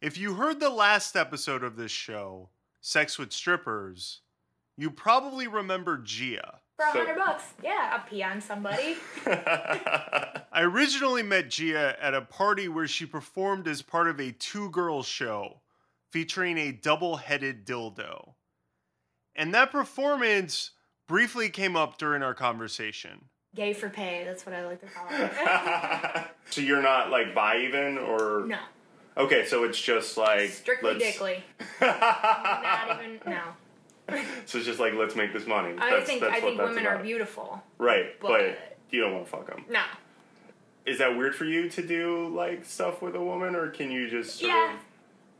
If you heard the last episode of this show, Sex with Strippers, you probably remember Gia. For a hundred bucks. Yeah, I'll pee on somebody. I originally met Gia at a party where she performed as part of a two girl show featuring a double headed dildo. And that performance briefly came up during our conversation. Gay for pay, that's what I like to call it. so you're not like bi even or no. Okay, so it's just like Strictly dickly. Not even no. So it's just like let's make this money. I That's- think that's I think women are beautiful. Right, but, but- you don't want to fuck them. No. Is that weird for you to do like stuff with a woman, or can you just sort Yeah. of?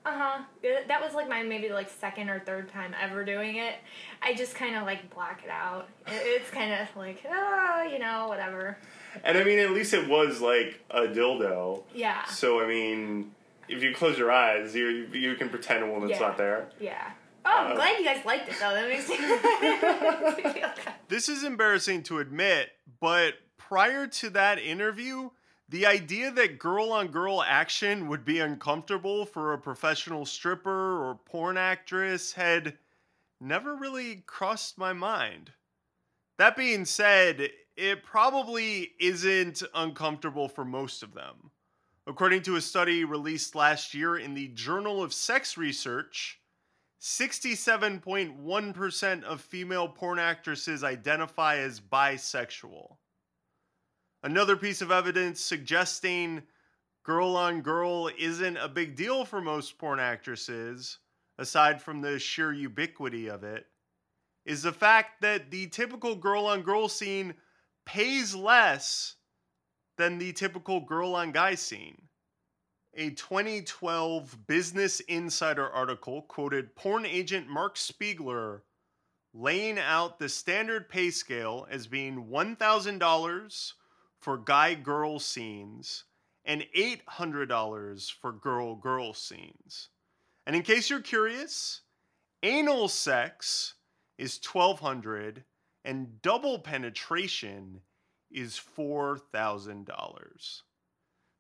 Uh huh. That was like my maybe like second or third time ever doing it. I just kind of like block it out. It's kind of like oh, you know, whatever. And I mean, at least it was like a dildo. Yeah. So I mean, if you close your eyes, you you can pretend a woman's Yeah. not there. Yeah. Oh, I'm Uh, glad you guys liked it though. That makes me feel good. This is embarrassing to admit, but prior to that interview, the idea that girl on girl action would be uncomfortable for a professional stripper or porn actress had never really crossed my mind. That being said, it probably isn't uncomfortable for most of them. According to a study released last year in the Journal of Sex Research, 67.1% of female porn actresses identify as bisexual. Another piece of evidence suggesting girl on girl isn't a big deal for most porn actresses, aside from the sheer ubiquity of it, is the fact that the typical girl on girl scene pays less than the typical girl on guy scene. A 2012 Business Insider article quoted porn agent Mark Spiegler laying out the standard pay scale as being $1,000 for guy girl scenes and $800 for girl girl scenes. And in case you're curious, anal sex is $1,200 and double penetration is $4,000.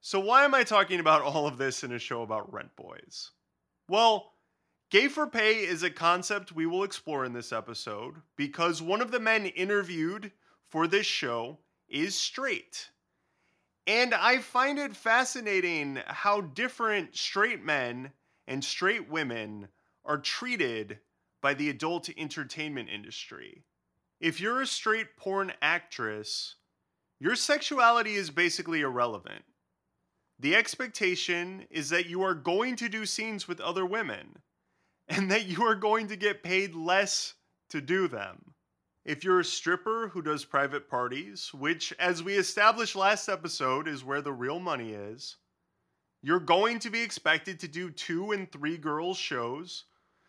So, why am I talking about all of this in a show about rent boys? Well, gay for pay is a concept we will explore in this episode because one of the men interviewed for this show is straight. And I find it fascinating how different straight men and straight women are treated by the adult entertainment industry. If you're a straight porn actress, your sexuality is basically irrelevant. The expectation is that you are going to do scenes with other women and that you are going to get paid less to do them. If you're a stripper who does private parties, which, as we established last episode, is where the real money is, you're going to be expected to do two and three girls' shows,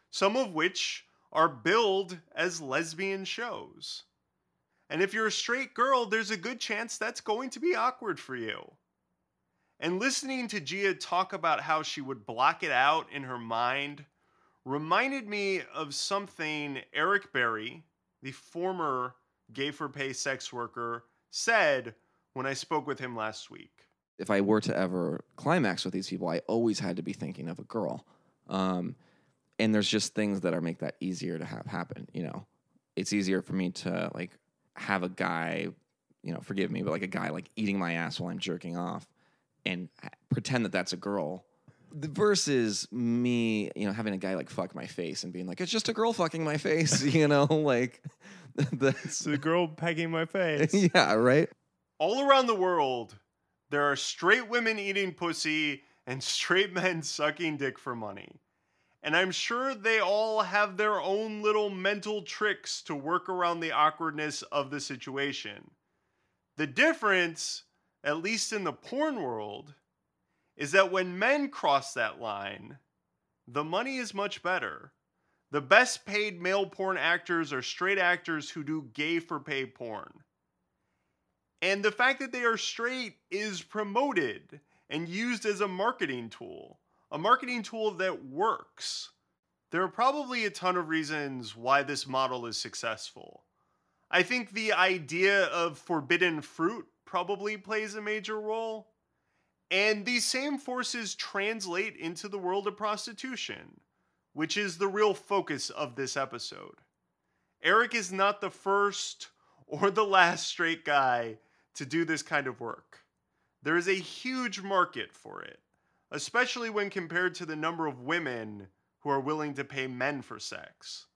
some of which are billed as lesbian shows. And if you're a straight girl, there's a good chance that's going to be awkward for you. And listening to Gia talk about how she would block it out in her mind reminded me of something Eric Barry, the former gay for pay sex worker, said when I spoke with him last week. if I were to ever climax with these people, I always had to be thinking of a girl. Um, and there's just things that are make that easier to have happen. You know, it's easier for me to like have a guy, you know, forgive me, but like a guy like eating my ass while I'm jerking off, and pretend that that's a girl. The versus me, you know, having a guy like fuck my face and being like, it's just a girl fucking my face, you know, like that's the girl pegging my face. yeah, right. All around the world, there are straight women eating pussy and straight men sucking dick for money. And I'm sure they all have their own little mental tricks to work around the awkwardness of the situation. The difference, at least in the porn world, is that when men cross that line, the money is much better. The best paid male porn actors are straight actors who do gay for pay porn. And the fact that they are straight is promoted and used as a marketing tool, a marketing tool that works. There are probably a ton of reasons why this model is successful. I think the idea of forbidden fruit probably plays a major role. And these same forces translate into the world of prostitution, which is the real focus of this episode. Eric is not the first or the last straight guy to do this kind of work. There is a huge market for it, especially when compared to the number of women who are willing to pay men for sex.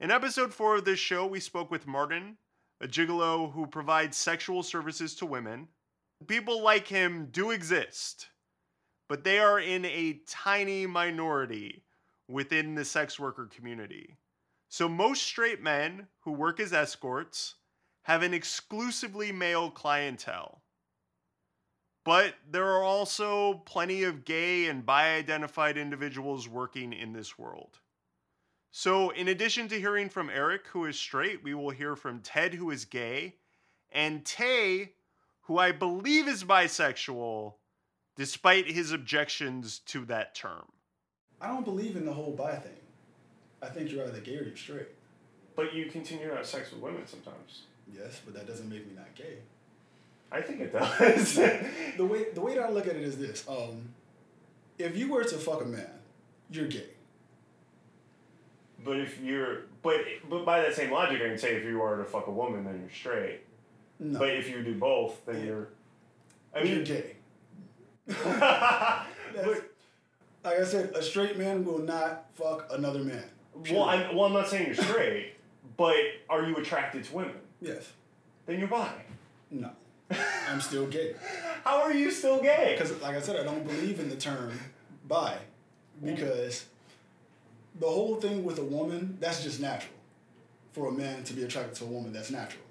In episode 4 of this show, we spoke with Martin, a gigolo who provides sexual services to women. People like him do exist, but they are in a tiny minority within the sex worker community. So, most straight men who work as escorts have an exclusively male clientele. But there are also plenty of gay and bi identified individuals working in this world. So, in addition to hearing from Eric, who is straight, we will hear from Ted, who is gay, and Tay, who I believe is bisexual, despite his objections to that term. I don't believe in the whole bi thing. I think you're either gay or you're straight. But you continue to have sex with women sometimes. Yes, but that doesn't make me not gay. I think it does. The way the way that I look at it is this: um, if you were to fuck a man, you're gay. but if you're, but but by that same logic, I can say if you were to fuck a woman, then you're straight. No, But if you do both, then Yeah. you're. I you're mean, gay. but, Like I said, a straight man will not fuck another man. well, I'm well, I'm not saying you're straight, but are you attracted to women? Yes. Then you're bi. No. I'm still gay. How are you still gay? Because, like I said, I don't believe in the term bi. Because the whole thing with a woman, that's just natural. For a man to be attracted to a woman, that's natural.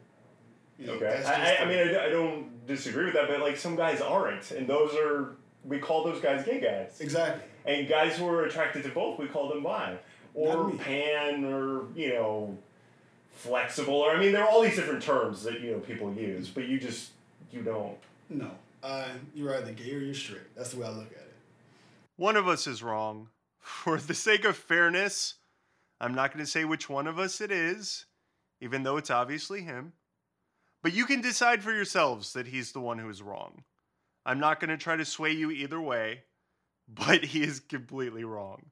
You know, Okay. that's I, I mean, I, I don't disagree with that, but like some guys aren't, and those are we call those guys gay guys. Exactly. And guys who are attracted to both, we call them bi, or pan, or you know, flexible, or I mean, there are all these different terms that you know people use, but you just you don't. No. Uh, you're either gay or you're straight. That's the way I look at it. One of us is wrong. For the sake of fairness, I'm not going to say which one of us it is, even though it's obviously him. But you can decide for yourselves that he's the one who is wrong. I'm not going to try to sway you either way, but he is completely wrong.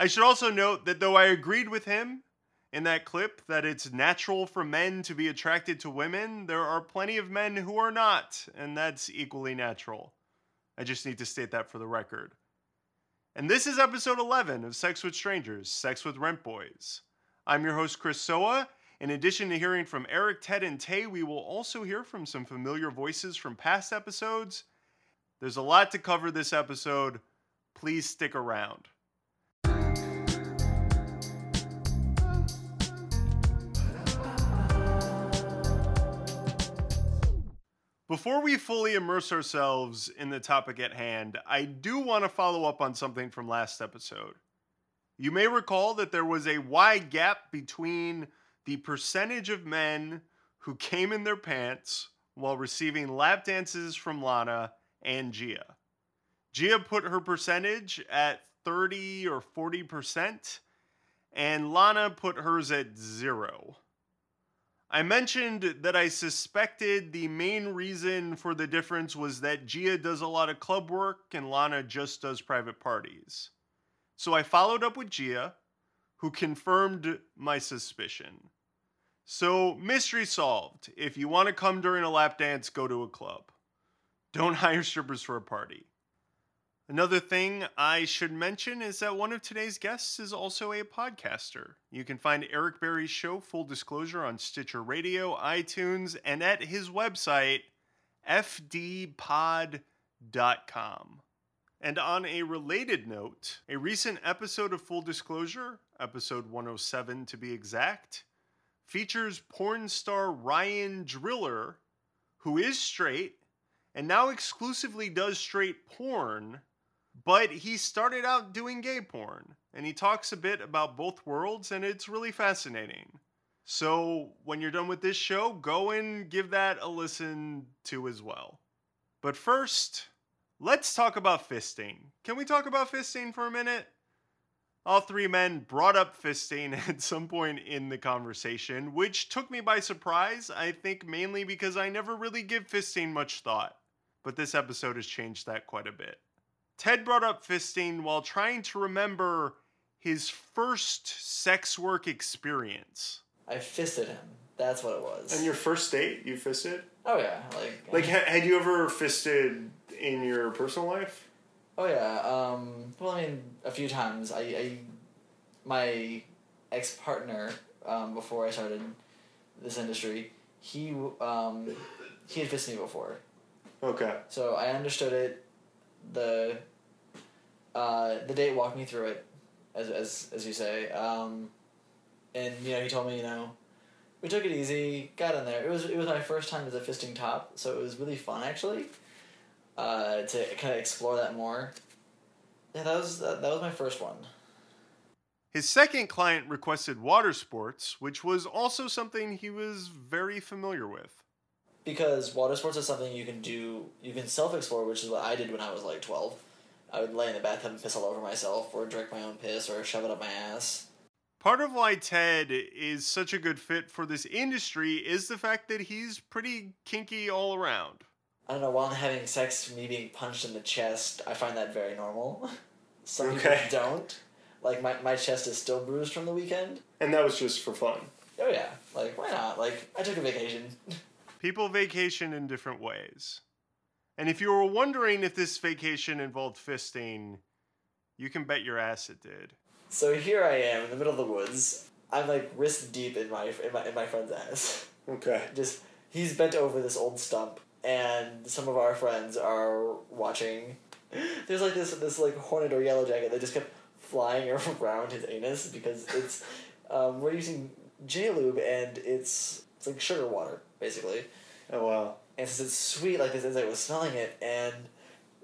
I should also note that though I agreed with him in that clip that it's natural for men to be attracted to women, there are plenty of men who are not, and that's equally natural. I just need to state that for the record. And this is episode 11 of Sex with Strangers, Sex with Rent Boys. I'm your host, Chris Soa. In addition to hearing from Eric, Ted, and Tay, we will also hear from some familiar voices from past episodes. There's a lot to cover this episode. Please stick around. Before we fully immerse ourselves in the topic at hand, I do want to follow up on something from last episode. You may recall that there was a wide gap between the percentage of men who came in their pants while receiving lap dances from Lana and Gia. Gia put her percentage at 30 or 40%, and Lana put hers at zero. I mentioned that I suspected the main reason for the difference was that Gia does a lot of club work and Lana just does private parties. So I followed up with Gia, who confirmed my suspicion. So, mystery solved. If you want to come during a lap dance, go to a club. Don't hire strippers for a party. Another thing I should mention is that one of today's guests is also a podcaster. You can find Eric Barry's show, Full Disclosure, on Stitcher Radio, iTunes, and at his website, fdpod.com. And on a related note, a recent episode of Full Disclosure, episode 107 to be exact, features porn star Ryan Driller, who is straight and now exclusively does straight porn, but he started out doing gay porn. And he talks a bit about both worlds, and it's really fascinating. So when you're done with this show, go and give that a listen to as well. But first, let's talk about fisting. Can we talk about fisting for a minute? All three men brought up fisting at some point in the conversation, which took me by surprise, I think mainly because I never really give fisting much thought. but this episode has changed that quite a bit. Ted brought up fisting while trying to remember his first sex work experience. I fisted him. That's what it was. On your first date, you fisted? oh yeah, like Like, ha- had you ever fisted in your personal life? Oh yeah. Um, well, I mean, a few times. I, I my ex partner um, before I started this industry, he um, he had fisted me before, Okay. so I understood it. The uh, the date walked me through it, as as as you say. Um, and you know, he told me, you know, we took it easy, got in there. It was it was my first time as a fisting top, so it was really fun actually. Uh, to kind of explore that more. Yeah, that was that, that was my first one. His second client requested water sports, which was also something he was very familiar with. Because water sports is something you can do you can self-explore which is what i did when i was like 12 i would lay in the bathtub and piss all over myself or drink my own piss or shove it up my ass. Part of why Ted is such a good fit for this industry is the fact that he's pretty kinky all around. i don't know while i'm having sex me being punched in the chest i find that very normal. Some Okay. people don't. Like my, my chest is still bruised from the weekend. And that was just for fun. oh yeah. Like why not? Like i took a vacation People vacation in different ways. And if you were wondering if this vacation involved fisting, you can bet your ass it did. so here i am in the middle of the woods i'm like wrist deep in my in my, in my friend's ass Okay. just he's bent over this old stump and some of our friends are watching there's like this this like hornet or yellow jacket that just kept flying around his anus because it's um, we're using j lube and it's it's like sugar water basically Oh, wow. and since it's sweet like this insect was smelling it and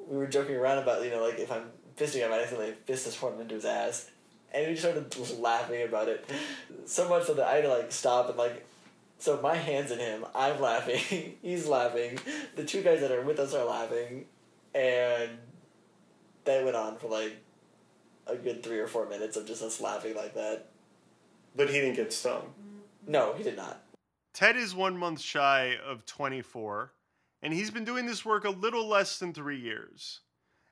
we were joking around about you know like if i'm fisting him i might accidentally fist this hornet into his ass and we just started laughing about it so much so that i had to like stop and like so my hands in him i'm laughing he's laughing the two guys that are with us are laughing and that went on for like a good three or four minutes of just us laughing like that But he didn't get stung. no he did not Ted is one month shy of 24, and he's been doing this work a little less than three years.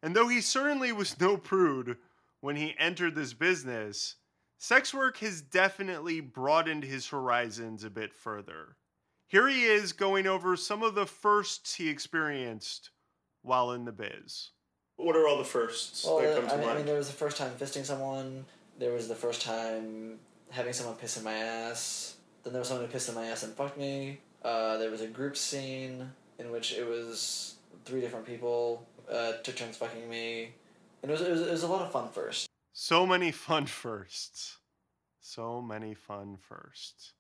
And though he certainly was no prude when he entered this business, sex work has definitely broadened his horizons a bit further. Here he is going over some of the firsts he experienced while in the biz. What are all the firsts Well, that come to I, mean, I mean, there was the first time fisting someone. There was the first time having someone piss in my ass. Then there was someone who pissed in my ass and fucked me. Uh, there was a group scene in which it was three different people uh, took turns fucking me, and it was, it was it was a lot of fun first. So many fun firsts. So many fun firsts.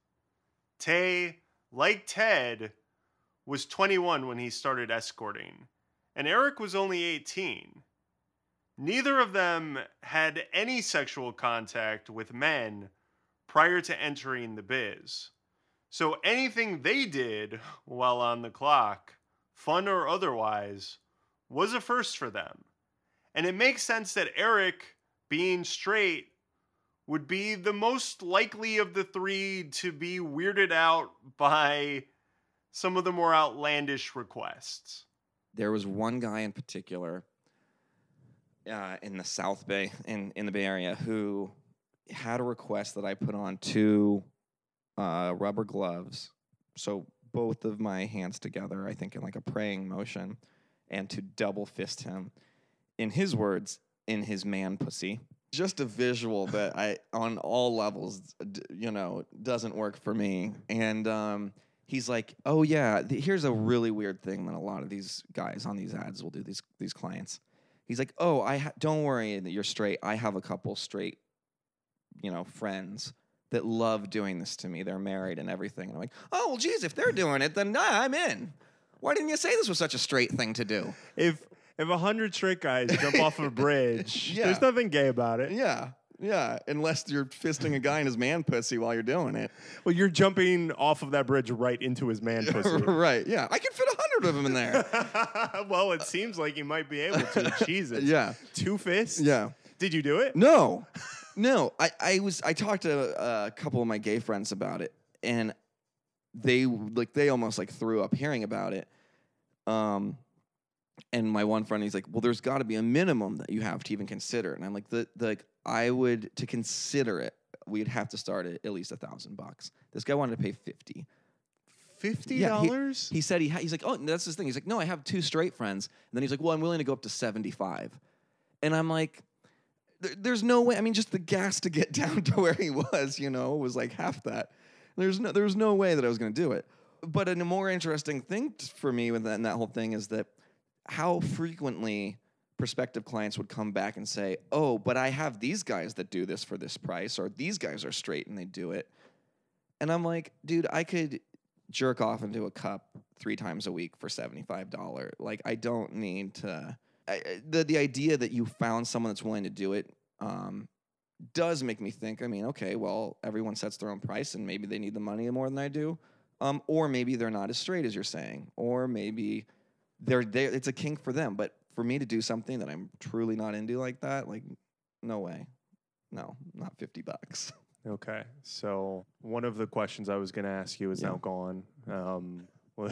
Tay, like Ted, was 21 when he started escorting, and Eric was only 18. Neither of them had any sexual contact with men prior to entering the biz. So anything they did while on the clock, fun or otherwise, was a first for them. And it makes sense that Eric, being straight, would be the most likely of the three to be weirded out by some of the more outlandish requests. there was one guy in particular uh, in the South Bay, in, in the Bay Area, who had a request that I put on two uh, rubber gloves. So both of my hands together, I think in like a praying motion, and to double fist him. In his words, in his man pussy. Just a visual that I, on all levels, you know, doesn't work for me. And um, he's like, "Oh yeah, here's a really weird thing that a lot of these guys on these ads will do. These these clients." He's like, "Oh, I ha- don't worry that you're straight. I have a couple straight, you know, friends that love doing this to me. They're married and everything." And I'm like, "Oh well, geez, if they're doing it, then nah, I'm in. Why didn't you say this was such a straight thing to do?" If if a hundred straight guys jump off a bridge, Yeah. there's nothing gay about it. Yeah, yeah. Unless you're fisting a guy in his man pussy while you're doing it. Well, you're jumping off of that bridge right into his man pussy. right. Yeah, I could fit a hundred of them in there. well, it seems like you might be able to. Jesus. yeah. Two fists. Yeah. Did you do it? No, no. I, I was I talked to a couple of my gay friends about it, and they like they almost like threw up hearing about it. Um, And my one friend, he's like, "Well, there's got to be a minimum that you have to even consider." And I'm like, "The, the like, I would to consider it, we'd have to start at at least a thousand bucks. This guy wanted to pay fifty. Fifty Yeah, he- dollars? He said he ha- he's like, oh, that's his thing. He's like, no, I have two straight friends, and then he's like, well, I'm willing to go up to seventy five, and I'm like, there, there's no way. I mean, just the gas to get down to where he was, you know, was like half that. There's no, there was no way that I was going to do it. But a more interesting thing for me with that, and that whole thing is that how frequently prospective clients would come back and say, "Oh, but I have these guys that do this for this price, or these guys are straight and they do it." And I'm like, dude, I could jerk off into a cup three times a week for seventy five dollar. Like, I don't need to. I, the the idea that you found someone that's willing to do it um, does make me think. I mean, okay, well, everyone sets their own price, and maybe they need the money more than I do, um, or maybe they're not as straight as you're saying, or maybe they're they it's a kink for them. But for me to do something that I'm truly not into like that, like, no way, no, not fifty bucks. Okay. So one of the questions I was going to ask you is Yeah. now gone. Um, will,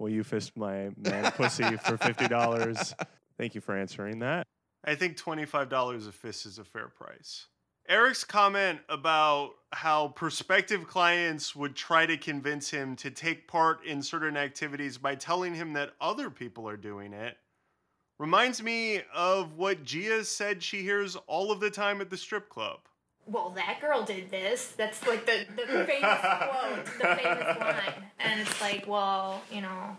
will you fist my man pussy for fifty dollars? Thank you for answering that. I think $25 a fist is a fair price. Eric's comment about how prospective clients would try to convince him to take part in certain activities by telling him that other people are doing it reminds me of what Gia said she hears all of the time at the strip club. well, that girl did this. That's like the, the famous quote, the famous line. And it's like, well, you know,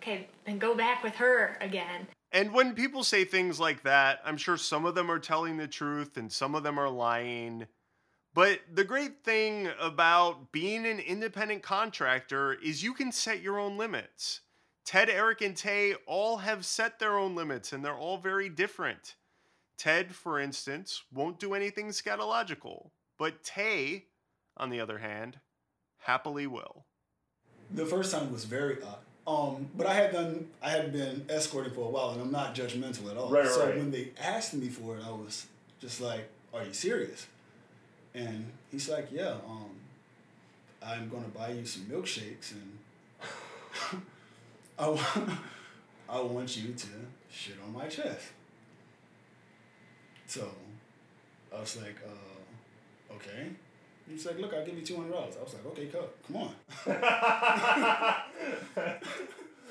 okay, then go back with her again. And when people say things like that, I'm sure some of them are telling the truth and some of them are lying. But the great thing about being an independent contractor is you can set your own limits. Ted, Eric, and Tay all have set their own limits and they're all very different. Ted, for instance, won't do anything scatological, but Tay, on the other hand, happily will. The first time was very odd. Um, but I had done, I had been escorting for a while, and I'm not judgmental at all. Right, so right. when they asked me for it, I was just like, "Are you serious?" And he's like, "Yeah, um, I'm gonna buy you some milkshakes, and I, wa- I want you to shit on my chest." So I was like, uh, "Okay." He's like, "Look, I'll give you two hundred dollars." I was like, "Okay, co- come on."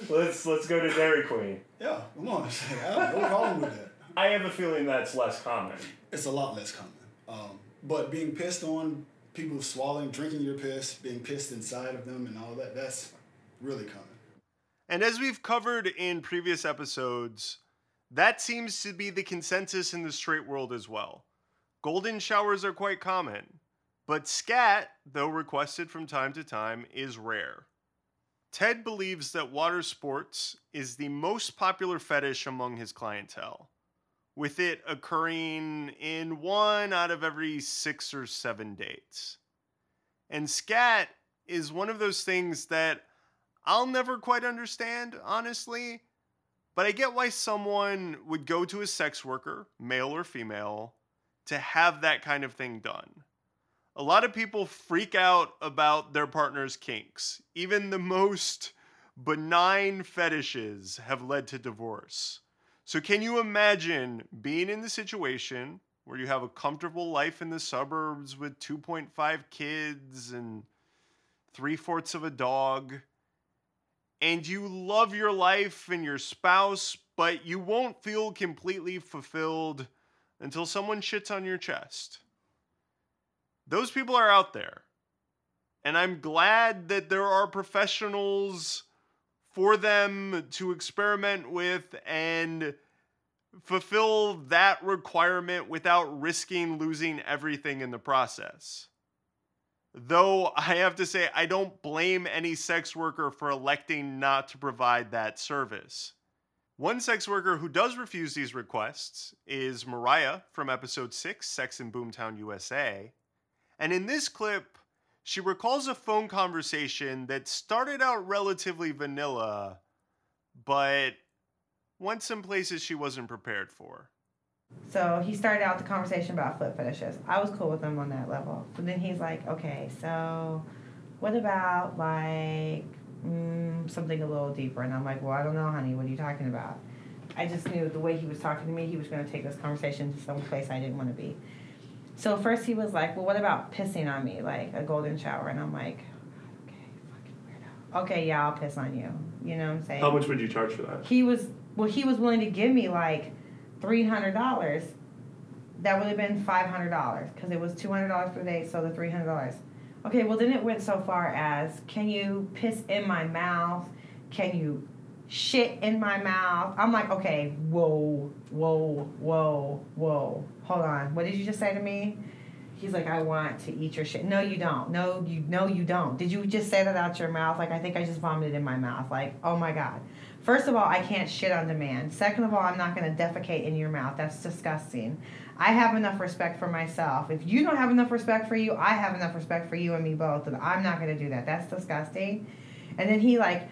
let's let's go to Dairy Queen. Yeah, come on. I have no problem with that. I have a feeling that's less common. It's a lot less common. Um, but being pissed on, people swallowing, drinking your piss, being pissed inside of them, and all that, that's really common. And as we've covered in previous episodes, that seems to be the consensus in the straight world as well. Golden showers are quite common, but scat, though requested from time to time, is rare. Ted believes that water sports is the most popular fetish among his clientele, with it occurring in one out of every six or seven dates. And scat is one of those things that I'll never quite understand, honestly, but I get why someone would go to a sex worker, male or female, to have that kind of thing done. A lot of people freak out about their partner's kinks. Even the most benign fetishes have led to divorce. So, can you imagine being in the situation where you have a comfortable life in the suburbs with 2.5 kids and three fourths of a dog? and you love your life and your spouse, but you won't feel completely fulfilled until someone shits on your chest. Those people are out there. And I'm glad that there are professionals for them to experiment with and fulfill that requirement without risking losing everything in the process. Though I have to say, I don't blame any sex worker for electing not to provide that service. One sex worker who does refuse these requests is Mariah from episode 6, Sex in Boomtown, USA. And in this clip, she recalls a phone conversation that started out relatively vanilla, but went some places she wasn't prepared for. So he started out the conversation about foot fetishes. I was cool with him on that level. So then he's like, okay, so what about like mm, something a little deeper. And I'm like, well, I don't know, honey. What are you talking about? I just knew the way he was talking to me, he was going to take this conversation to some place I didn't want to be. So first he was like, well, what about pissing on me, like a golden shower? And I'm like, okay, fucking weirdo. Okay, yeah, I'll piss on you. You know what I'm saying? How much would you charge for that? He was well. He was willing to give me like three hundred dollars. That would have been five hundred dollars because it was two hundred dollars per day, so the three hundred dollars. Okay, well then it went so far as can you piss in my mouth? Can you shit in my mouth? I'm like, okay, whoa, whoa, whoa, whoa. Hold on. What did you just say to me? He's like, I want to eat your shit. No, you don't. No, you no, you don't. Did you just say that out your mouth? Like I think I just vomited in my mouth. Like, oh my god. First of all, I can't shit on demand. Second of all, I'm not gonna defecate in your mouth. That's disgusting. I have enough respect for myself. If you don't have enough respect for you, I have enough respect for you and me both. And I'm not gonna do that. That's disgusting. And then he like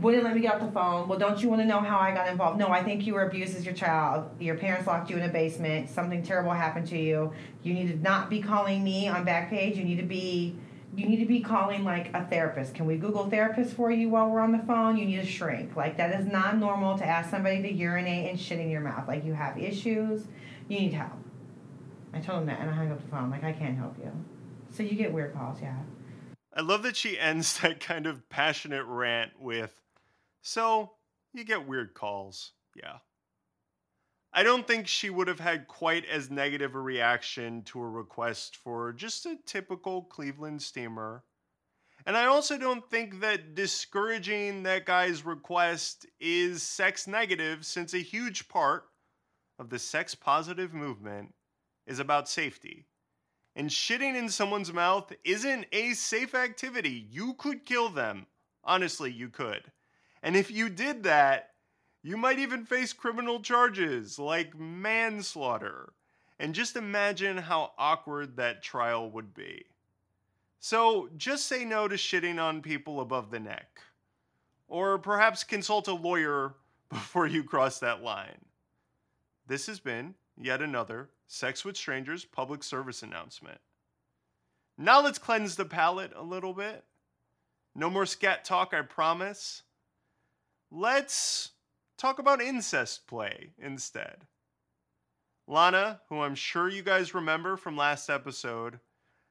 wouldn't let me get off the phone. Well, don't you want to know how I got involved? No, I think you were abused as your child. Your parents locked you in a basement. Something terrible happened to you. You need to not be calling me on Backpage. You need to be you need to be calling like a therapist. Can we Google therapist for you while we're on the phone? You need to shrink. Like that is not normal to ask somebody to urinate and shit in your mouth. Like you have issues. You need help. I told him that and I hung up the phone. Like I can't help you. So you get weird calls, yeah. I love that she ends that kind of passionate rant with, So, you get weird calls. Yeah. I don't think she would have had quite as negative a reaction to a request for just a typical Cleveland steamer. And I also don't think that discouraging that guy's request is sex negative, since a huge part of the sex positive movement is about safety. And shitting in someone's mouth isn't a safe activity. You could kill them. Honestly, you could. And if you did that, you might even face criminal charges like manslaughter. And just imagine how awkward that trial would be. So just say no to shitting on people above the neck. Or perhaps consult a lawyer before you cross that line. This has been yet another Sex with Strangers public service announcement. Now let's cleanse the palate a little bit. No more scat talk, I promise. Let's talk about incest play instead. Lana, who I'm sure you guys remember from last episode,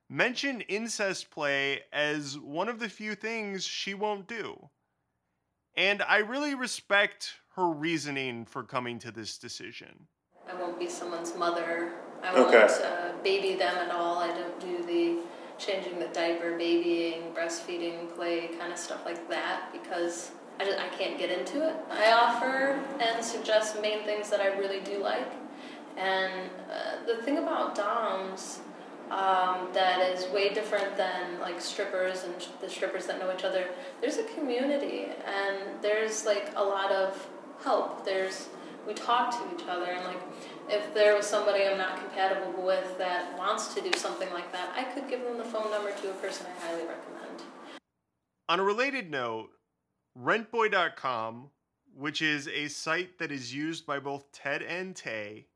mentioned incest play as one of the few things she won't do. And I really respect her reasoning for coming to this decision. I won't be someone's mother. I won't uh, baby them at all. I don't do the changing the diaper, babying, breastfeeding, play kind of stuff like that because I, just, I can't get into it. I offer and suggest main things that I really do like. And uh, the thing about DOMs um, that is way different than like strippers and the strippers that know each other, there's a community and there's like a lot of help. There's we talk to each other and like if there was somebody I'm not compatible with that wants to do something like that, I could give them the phone number to a person I highly recommend. On a related note, rentboy.com, which is a site that is used by both Ted and Tay,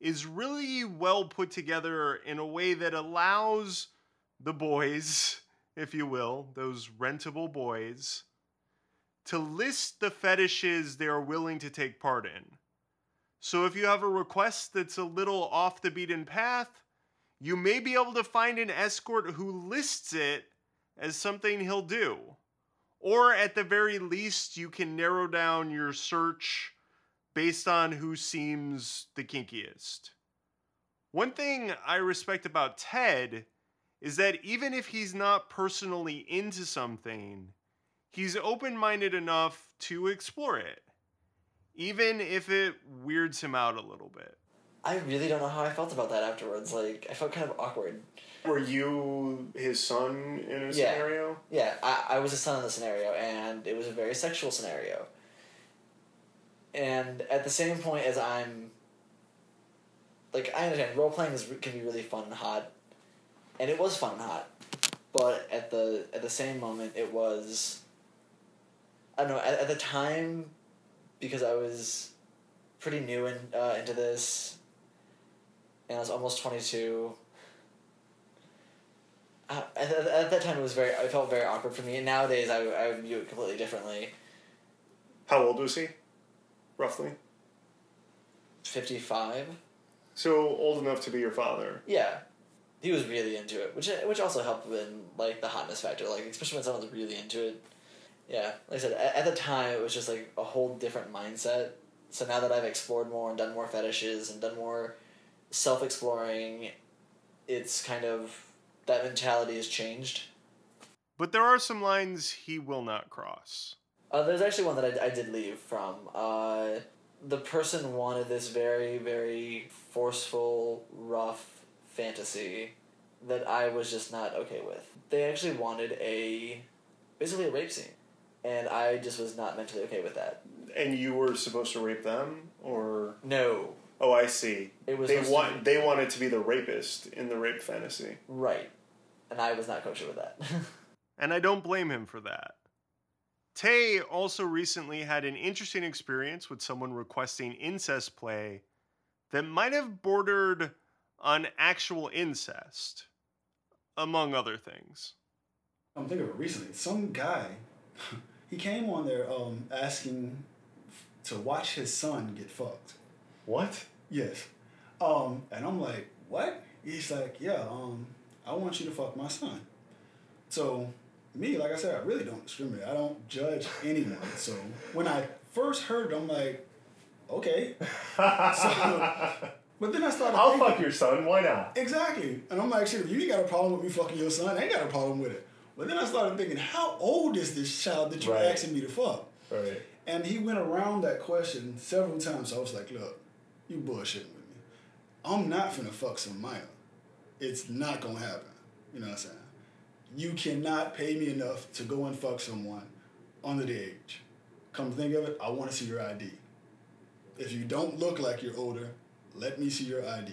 is really well put together in a way that allows the boys, if you will, those rentable boys, to list the fetishes they are willing to take part in. So if you have a request that's a little off the beaten path, you may be able to find an escort who lists it as something he'll do. Or at the very least, you can narrow down your search based on who seems the kinkiest. One thing I respect about Ted is that even if he's not personally into something, he's open minded enough to explore it, even if it weirds him out a little bit. I really don't know how I felt about that afterwards. Like, I felt kind of awkward. Were you his son in a Yeah. scenario? Yeah, I, I was a son in the scenario, and it was a very sexual scenario. And at the same point as I'm, like, I understand role playing is can be really fun and hot, and it was fun and hot, but at the at the same moment it was. I don't know. At, at the time, because I was pretty new in, uh, into this, and I was almost twenty two. uh, at, at at that time it was very I felt very awkward for me, and nowadays I I would view it completely differently. How old was he? Roughly. Fifty five. So old enough to be your father. Yeah, he was really into it, which which also helped in like the hotness factor, like especially when someone's really into it. Yeah, like I said, at, at the time it was just like a whole different mindset. So now that I've explored more and done more fetishes and done more self exploring, it's kind of that mentality has changed. But there are some lines he will not cross. Uh, there's actually one that I, I did leave from. Uh, the person wanted this very, very forceful, rough fantasy that I was just not okay with. They actually wanted a basically a rape scene, and I just was not mentally okay with that. And you were supposed to rape them, or No, oh, I see. it was They want be- they wanted to be the rapist in the rape fantasy. right, and I was not kosher with that. And I don't blame him for that. Tay also recently had an interesting experience with someone requesting incest play that might have bordered on actual incest, among other things. I'm thinking of it recently. Some guy, he came on there um, asking to watch his son get fucked. What? Yes. Um, and I'm like, what? He's like, yeah, um, I want you to fuck my son. So, me, like I said, I really don't discriminate. I don't judge anyone. So, when I first heard I'm like, okay. So, but then I started I'll thinking, fuck your son. Why not? Exactly. And I'm like, shit, if you ain't got a problem with me fucking your son, I ain't got a problem with it. But then I started thinking, how old is this child that you're Right. asking me to fuck? Right. And he went around that question several times. So I was like, look, you bullshitting with me. I'm not finna fuck some minor. It's not gonna happen. You know what I'm saying? You cannot pay me enough to go and fuck someone under the age. Come think of it, I wanna see your ID. If you don't look like you're older, let me see your ID.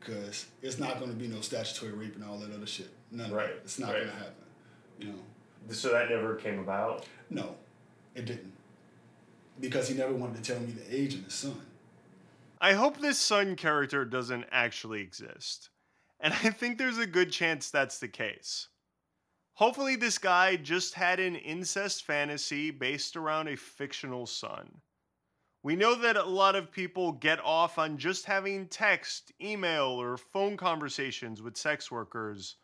Cause it's not gonna be no statutory rape and all that other shit. None Right. It's not right. gonna happen. You know. So that never came about. No, it didn't. Because he never wanted to tell me the age of his son. I hope this son character doesn't actually exist. And I think there's a good chance that's the case. Hopefully, this guy just had an incest fantasy based around a fictional son. We know that a lot of people get off on just having text, email, or phone conversations with sex workers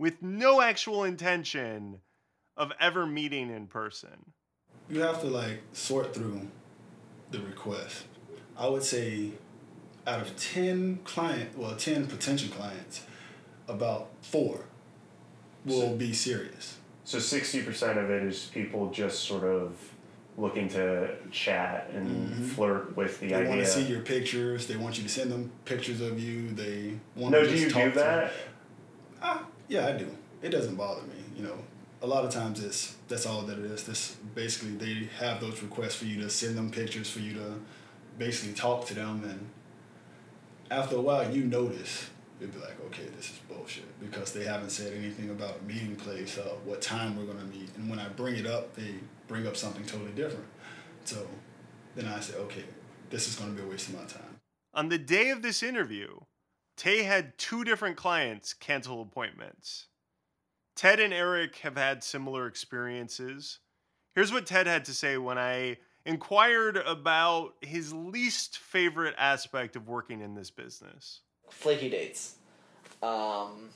with no actual intention of ever meeting in person. You have to like sort through the request. I would say out of 10 client, well, 10 potential clients, about four will So- be serious. So sixty percent of it is people just sort of looking to chat and Mhm. flirt with the They idea. They want to see your pictures. They want you to send them pictures of you. They want no, to do just you talk do to that? Ah, yeah, I do. It doesn't bother me. You know, a lot of times it's that's all that it is. This basically they have those requests for you to send them pictures for you to basically talk to them, and after a while you notice you'd be like, okay, this is bullshit because they haven't said anything about a meeting place, uh, what time we're gonna meet, and when I bring it up, they bring up something totally different. So then I say, okay, this is gonna be a waste of my time. On the day of this interview, Tay had two different clients cancel appointments. Ted and Eric have had similar experiences. Here's what Ted had to say when I inquired about his least favorite aspect of working in this business. Flaky dates. Um,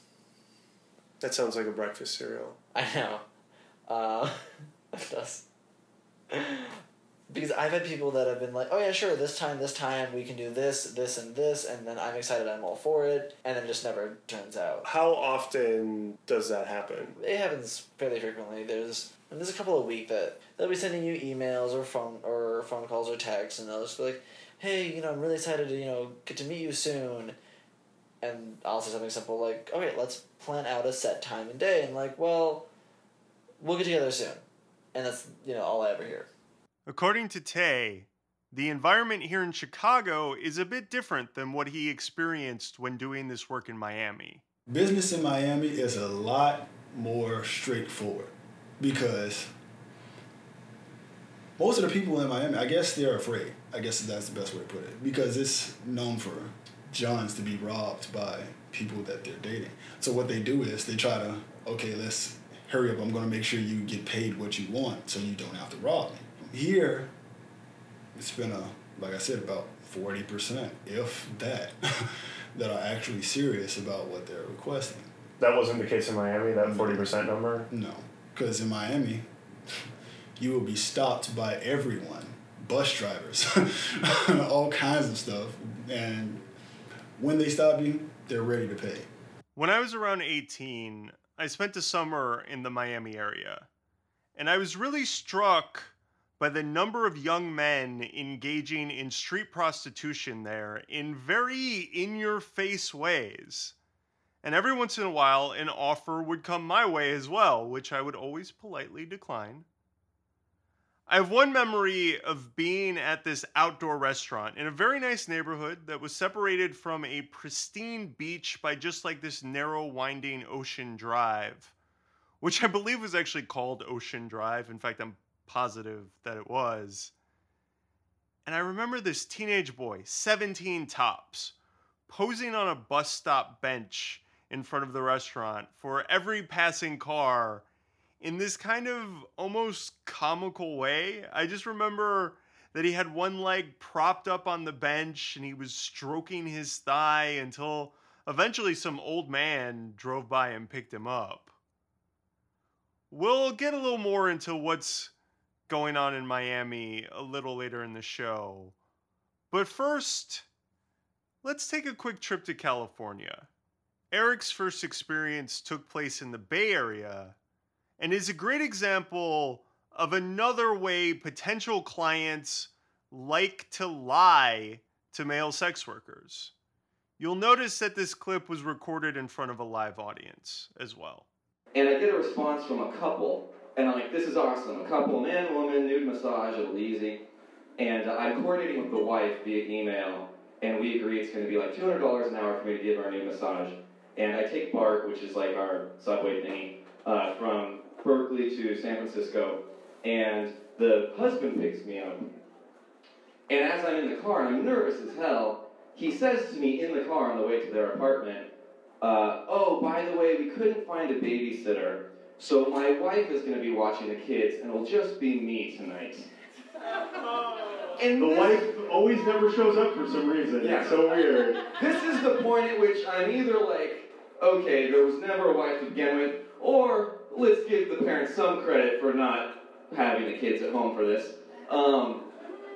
That sounds like a breakfast cereal. I know. Uh, it does. Because I've had people that have been like, oh yeah, sure, this time, this time, we can do this, this, and this, and then I'm excited, I'm all for it, and then it just never turns out. How often does that happen? It happens fairly frequently. There's and there's a couple of week that they'll be sending you emails or phone or phone calls or texts, and they'll just be like, "Hey, you know, I'm really excited to you know get to meet you soon," and I'll say something simple like, "Okay, let's plan out a set time and day," and like, well, we'll get together soon, and that's you know all I ever hear. According to Tay, the environment here in Chicago is a bit different than what he experienced when doing this work in Miami. business in Miami is a lot more straightforward because most of the people in Miami, I guess they're afraid. I guess that's the best way to put it because it's known for Johns to be robbed by people that they're dating. So what they do is they try to, okay, let's hurry up. I'm going to make sure you get paid what you want so you don't have to rob me. Here, it's been a, like I said, about 40%, if that, that are actually serious about what they're requesting. That wasn't the case in Miami, that 40% number? No, because in Miami, you will be stopped by everyone, bus drivers, all kinds of stuff. And when they stop you, they're ready to pay. When I was around 18, I spent a summer in the Miami area. And I was really struck by the number of young men engaging in street prostitution there in very in your face ways. And every once in a while, an offer would come my way as well, which I would always politely decline. I have one memory of being at this outdoor restaurant in a very nice neighborhood that was separated from a pristine beach by just like this narrow, winding ocean drive, which I believe was actually called Ocean Drive. In fact, I'm positive that it was. And I remember this teenage boy, 17 tops, posing on a bus stop bench in front of the restaurant for every passing car in this kind of almost comical way. I just remember that he had one leg propped up on the bench and he was stroking his thigh until eventually some old man drove by and picked him up. We'll get a little more into what's going on in Miami a little later in the show. But first, let's take a quick trip to California. Eric's first experience took place in the Bay Area and is a great example of another way potential clients like to lie to male sex workers. You'll notice that this clip was recorded in front of a live audience as well. And I get a response from a couple, and I'm like, this is awesome. A couple, man, woman, nude massage, be easy. And uh, I'm coordinating with the wife via email, and we agree it's going to be like $200 an hour for me to give her a nude massage. And I take BART, which is like our subway thingy, uh, from Berkeley to San Francisco, and the husband picks me up. And as I'm in the car, and I'm nervous as hell, he says to me in the car on the way to their apartment, uh, Oh, by the way, we couldn't find a babysitter, so my wife is going to be watching the kids, and it'll just be me tonight. And The this- wife always never shows up for some reason. Yeah. It's so weird. this is the point at which I'm either like, okay, there was never a wife to begin with, or let's give the parents some credit for not having the kids at home for this. Um,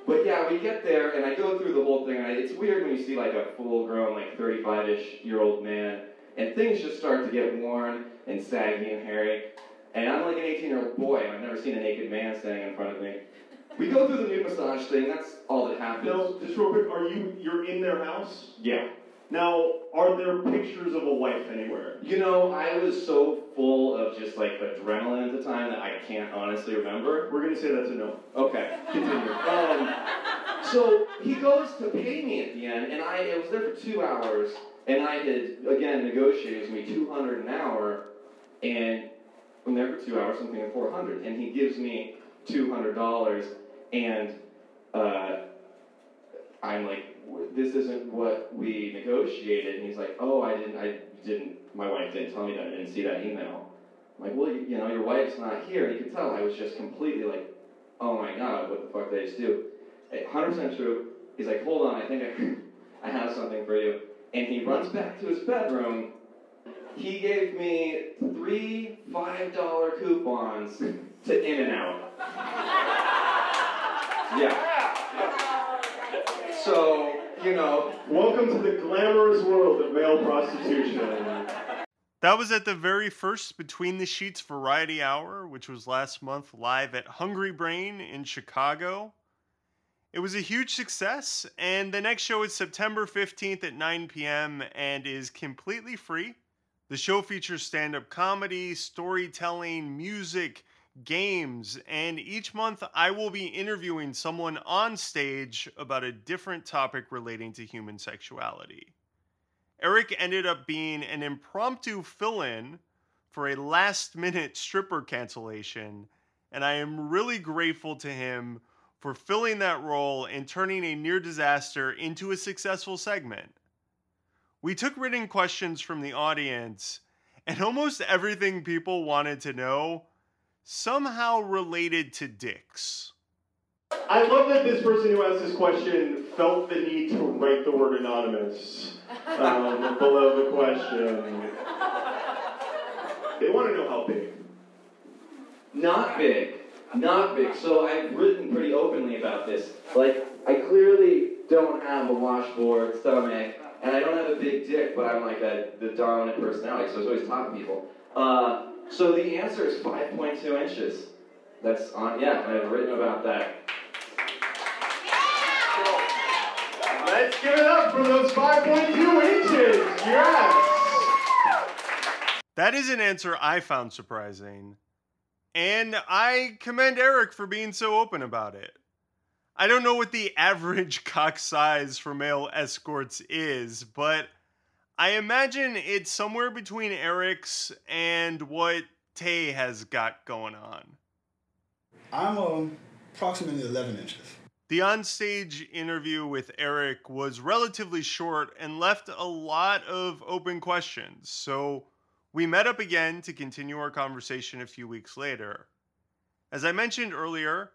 but yeah, we get there, and I go through the whole thing, and I, it's weird when you see like a full-grown, like 35-ish year old man, and things just start to get worn and saggy and hairy. And I'm like an 18-year-old boy, and I've never seen a naked man standing in front of me. We go through the nude massage thing. That's all that happens. Now, just real quick, are you you're in their house? Yeah. Now, are there pictures of a wife anywhere? You know, I was so full of just like adrenaline at the time that I can't honestly remember. We're gonna say that's a no. Okay, continue. Um, so he goes to pay me at the end, and I, I was there for two hours, and I had again negotiated with me two hundred an hour, and there for two hours, something like four hundred, and he gives me two hundred dollars, and uh, I'm like, this isn't what we negotiated, and he's like, oh, I didn't, I didn't, my wife didn't tell me that, I didn't see that email. I'm like, well, you, you know, your wife's not here, you could tell I was just completely like, oh my god, what the fuck did I just do? Eh, 100% true. He's like, hold on, I think I, I have something for you. And he runs back to his bedroom. He gave me three $5 coupons to In and Out. Yeah. So, you know, Welcome to the glamorous world of male prostitution. That was at the very first Between the Sheets Variety Hour, which was last month live at Hungry Brain in Chicago. It was a huge success, and the next show is September 15th at 9 p.m. and is completely free. The show features stand up comedy, storytelling, music, games, and each month I will be interviewing someone on stage about a different topic relating to human sexuality. Eric ended up being an impromptu fill in for a last minute stripper cancellation, and I am really grateful to him for filling that role and turning a near disaster into a successful segment. we took written questions from the audience, and almost everything people wanted to know somehow related to dicks. I love that this person who asked this question felt the need to write the word anonymous um, below the question. They want to know how big. Not big. Not big. So I've written pretty openly about this. Like, I clearly don't have a washboard stomach, and I don't have a big dick, but I'm like a, the dominant personality, so it's always top people. Uh, so the answer is 5.2 inches. That's on, yeah, I've written about that. Let's give it up for those 5.2 inches. Yes. That is an answer I found surprising. And I commend Eric for being so open about it. I don't know what the average cock size for male escorts is, but I imagine it's somewhere between Eric's and what Tay has got going on. I'm um, approximately 11 inches. The onstage interview with Eric was relatively short and left a lot of open questions, so we met up again to continue our conversation a few weeks later. As I mentioned earlier,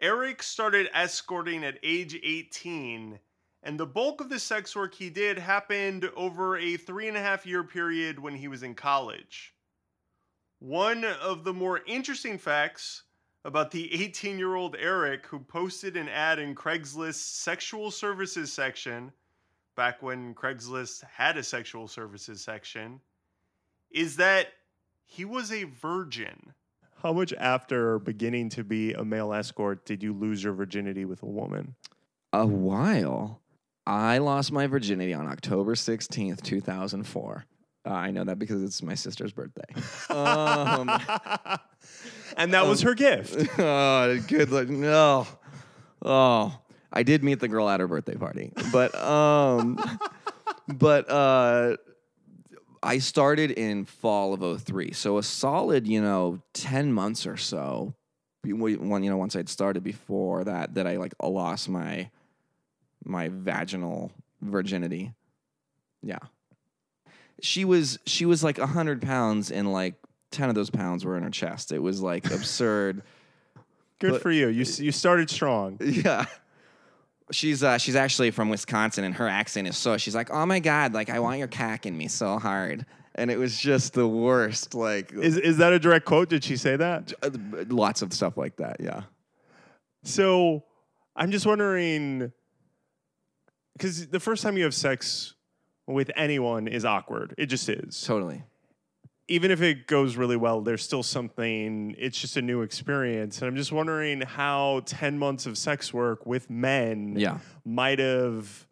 Eric started escorting at age 18, and the bulk of the sex work he did happened over a three and a half year period when he was in college. One of the more interesting facts about the 18 year old Eric who posted an ad in Craigslist's sexual services section, back when Craigslist had a sexual services section, is that he was a virgin. How much after beginning to be a male escort did you lose your virginity with a woman? A while. I lost my virginity on October 16th, 2004. Uh, I know that because it's my sister's birthday. um, and that was her gift. oh, good. Look. No. Oh, I did meet the girl at her birthday party, but um, but uh, I started in fall of 03. So a solid, you know, 10 months or so. When you know, once I'd started before that, that I like lost my my vaginal virginity. Yeah. She was she was like hundred pounds and like ten of those pounds were in her chest. It was like absurd. Good But- for you. You you started strong. Yeah. She's uh she's actually from Wisconsin and her accent is so she's like, Oh my god, like I want your cack in me so hard. And it was just the worst. Like Is is that a direct quote? Did she say that? uh, lots of stuff like that, yeah. So I'm just wondering because the first time you have sex with anyone is awkward. It just is. Totally. Even if it goes really well, there's still something, it's just a new experience. And I'm just wondering how 10 months of sex work with men Yeah. might have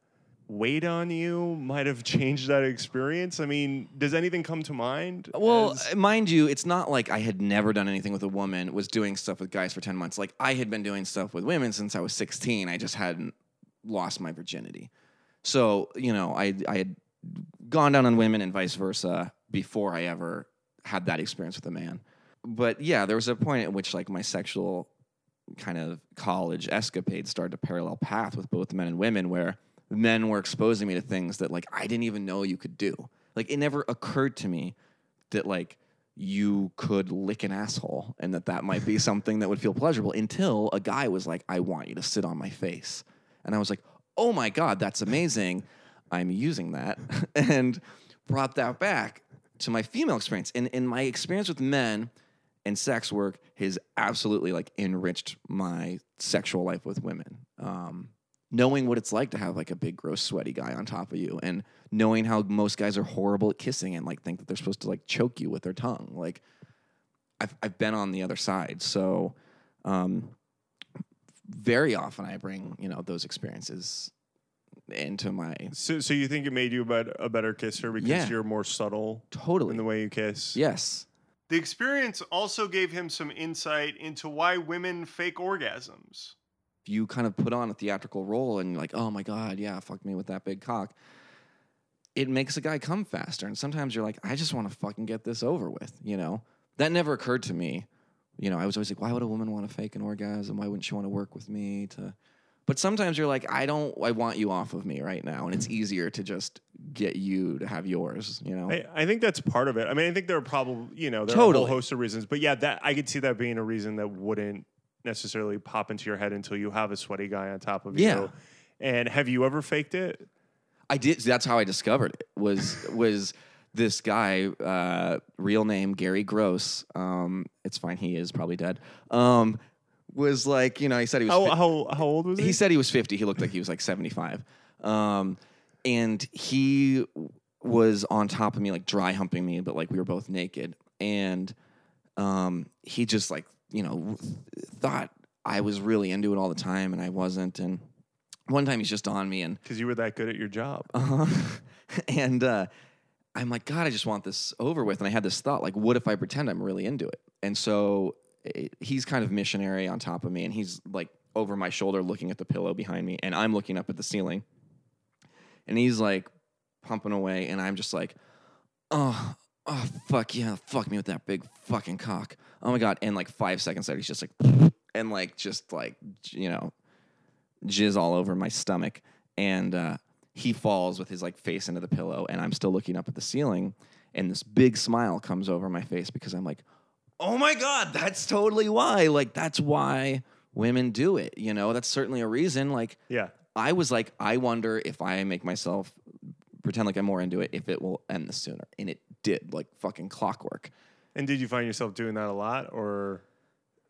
weighed on you, might have changed that experience. I mean, does anything come to mind? Well, as- mind you, it's not like I had never done anything with a woman, was doing stuff with guys for 10 months. Like I had been doing stuff with women since I was 16. I just hadn't lost my virginity. So, you know, I I had gone down on women and vice versa before I ever had that experience with a man. But yeah, there was a point at which like my sexual kind of college escapade started to parallel path with both men and women where men were exposing me to things that like I didn't even know you could do. Like it never occurred to me that like you could lick an asshole and that that might be something that would feel pleasurable until a guy was like I want you to sit on my face. And I was like, "Oh my god, that's amazing. I'm using that." and brought that back to my female experience. And in my experience with men and sex work has absolutely like enriched my sexual life with women. Um, knowing what it's like to have like a big, gross, sweaty guy on top of you, and knowing how most guys are horrible at kissing and like think that they're supposed to like choke you with their tongue. Like, I've I've been on the other side, so um, very often I bring you know those experiences into my so, so you think it made you a, bet- a better kisser because Yeah. you're more subtle totally in the way you kiss? yes. The experience also gave him some insight into why women fake orgasms. you kind of put on a theatrical role and you're like, oh my God, yeah, fuck me with that big cock, it makes a guy come faster. And sometimes you're like, I just want to fucking get this over with, you know? That never occurred to me. You know, I was always like, why would a woman want to fake an orgasm? Why wouldn't she want to work with me to But sometimes you're like, I don't, I want you off of me right now, and it's easier to just get you to have yours. You know, I, I think that's part of it. I mean, I think there are probably you know there are a whole host of reasons, but yeah, that I could see that being a reason that wouldn't necessarily pop into your head until you have a sweaty guy on top of Yeah. you. And have you ever faked it? I did. That's how I discovered it. Was was this guy, uh, real name Gary Gross? Um, it's fine. He is probably dead. Um, was like you know he said he was. How fi- how how old was he? he said he was 50 he looked like he was like 75 um, and he was on top of me like dry humping me but like we were both naked and um, he just like you know thought i was really into it all the time and i wasn't and one time he's just on me and because you were that good at your job. uh-huh. and uh, I'm like, God, I just want this over with. And I had this thought, like, what if I pretend I'm really into it? And so he's kind of missionary on top of me, and he's like over my shoulder looking at the pillow behind me, and I'm looking up at the ceiling. And he's like pumping away, and I'm just like, oh, oh, fuck yeah, fuck me with that big fucking cock. Oh my God. And like five seconds later, he's just like, and like, just like, you know, jizz all over my stomach and uh, he falls with his like face into the pillow and i'm still looking up at the ceiling and this big smile comes over my face because i'm like oh my god that's totally why like that's why women do it you know? That's certainly a reason like Yeah. i was like i wonder if i make myself pretend like i'm more into it if it will end this sooner and it did like fucking clockwork. And did you find yourself doing that a lot, or?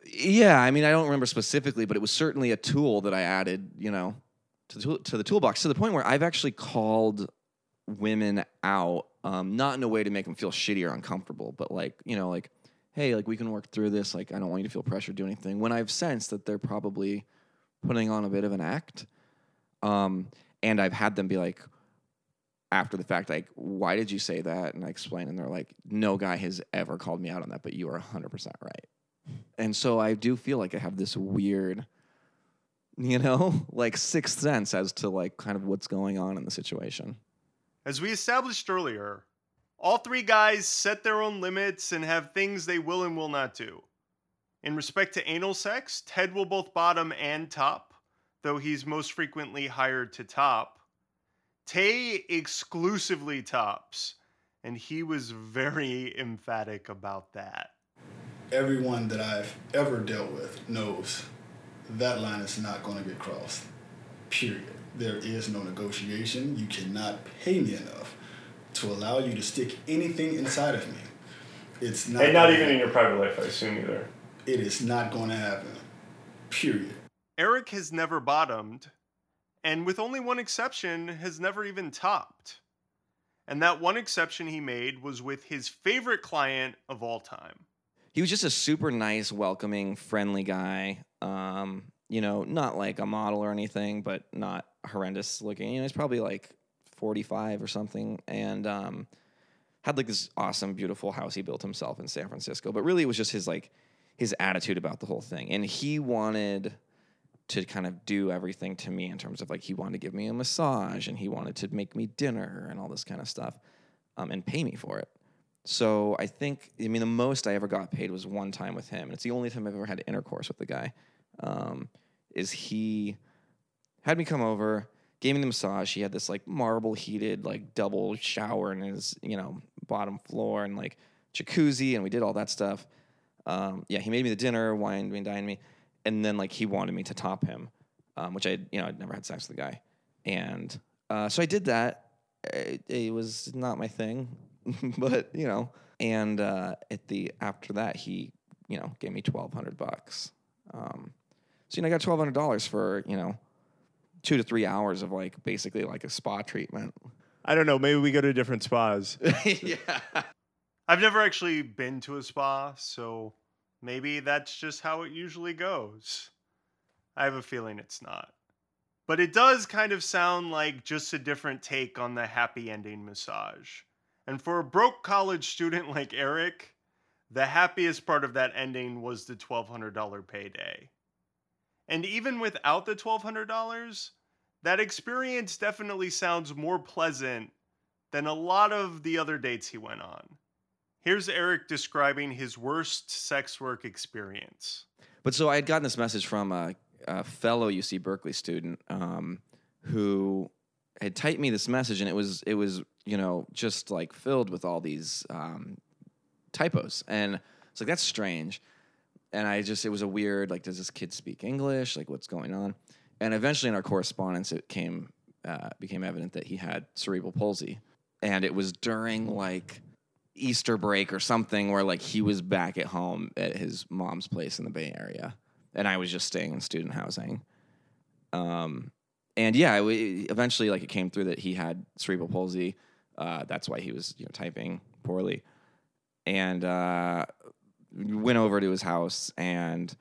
Yeah, I mean, I don't remember specifically, but it was certainly a tool that I added, you know, to the tool, to the toolbox to the point where I've actually called women out, um, not in a way to make them feel shitty or uncomfortable, but like, you know, like, hey, like we can work through this. Like, I don't want you to feel pressure to do anything. When I've sensed that they're probably putting on a bit of an act, um, and I've had them be like, after the fact, like, why did you say that? And I explain, and they're like, no guy has ever called me out on that, but you are 100% right. And so I do feel like I have this weird, you know, like sixth sense as to like kind of what's going on in the situation. As we established earlier, all three guys set their own limits and have things they will and will not do. In respect to anal sex, Ted will both bottom and top, though he's most frequently hired to top. Tay exclusively tops, and he was very emphatic about that. Everyone that I've ever dealt with knows that line is not going to get crossed. Period. There is no negotiation. You cannot pay me enough to allow you to stick anything inside of me. It's not. and not gonna even in your private life, I assume either. It is not going to happen. Period. Eric has never bottomed, and with only one exception, has never even topped. And that one exception he made was with his favorite client of all time. He was just a super nice, welcoming, friendly guy. Um, you know, not like a model or anything, but not horrendous looking. You know, he's probably like 45 or something. And um, had like this awesome, beautiful house he built himself in San Francisco. But really, it was just his like his attitude about the whole thing. And he wanted to kind of do everything to me in terms of like he wanted to give me a massage and he wanted to make me dinner and all this kind of stuff um, and pay me for it. So I think, I mean, the most I ever got paid was one time with him. And it's the only time I've ever had intercourse with the guy. Um, is he had me come over, gave me the massage. He had this like marble heated, like double shower in his, you know, bottom floor and like jacuzzi. And we did all that stuff. Um, yeah, he made me the dinner, wined me and dined me. And then like he wanted me to top him, um, which I, you know, I'd never had sex with the guy. And uh, so I did that. It, it was not my thing, but you know. And uh, at the after that, he you know gave me twelve hundred bucks. Um, so you know, I got twelve hundred dollars for you know two to three hours of like basically like a spa treatment. I don't know. Maybe we go to different spas. yeah. I've never actually been to a spa, so maybe that's just how it usually goes. I have a feeling it's not. But it does kind of sound like just a different take on the happy ending massage. And for a broke college student like Eric, the happiest part of that ending was the $1,200 payday. And even without the $1,200, that experience definitely sounds more pleasant than a lot of the other dates he went on. Here's Eric describing his worst sex work experience. But so I had gotten this message from uh, a fellow UC Berkeley student um, who had typed me this message, and it was it was you know just like filled with all these um, typos, and it's like that's strange. And I just it was a weird like, does this kid speak English? Like, what's going on? And eventually, in our correspondence, it came uh, became evident that he had cerebral palsy, and it was during like Easter break or something where like he was back at home at his mom's place in the Bay Area, and I was just staying in student housing. Um, and yeah, we, eventually like it came through that he had cerebral palsy. Uh, that's why he was you know typing poorly, and uh, went over to his house and.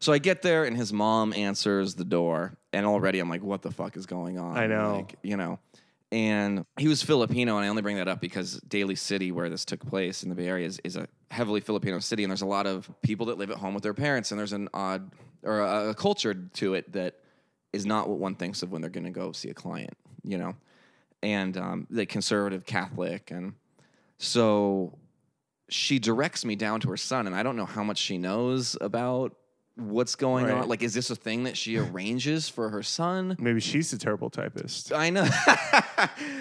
So I get there and his mom answers the door, and already I'm like, "What the fuck is going on?" I know. like, you know. And he was Filipino, and I only bring that up because Daly City, where this took place in the Bay Area, is, is a heavily Filipino city, and there's a lot of people that live at home with their parents, and there's an odd or a, a culture to it that is not what one thinks of when they're going to go see a client, you know, and um, the conservative Catholic, and so she directs me down to her son, and I don't know how much she knows about what's going Right. on. Like, is this a thing that she arranges for her son? Maybe she's a terrible typist. I know.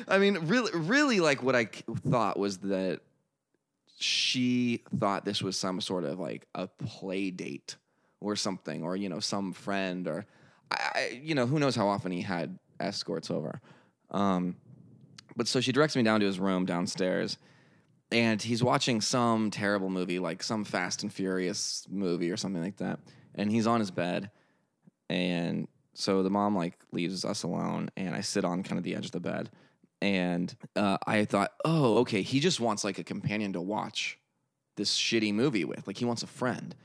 I mean, really, really, like what I thought was that she thought this was some sort of like a play date or something, or you know, some friend, or I, I- you know, who knows how often he had escorts over. Um, but so she directs me down to his room downstairs, and he's watching some terrible movie, like some Fast and Furious movie or something like that, and he's on his bed, and so the mom like leaves us alone, and I sit on kind of the edge of the bed, and uh, I thought, oh, okay, he just wants like a companion to watch this shitty movie with, like he wants a friend,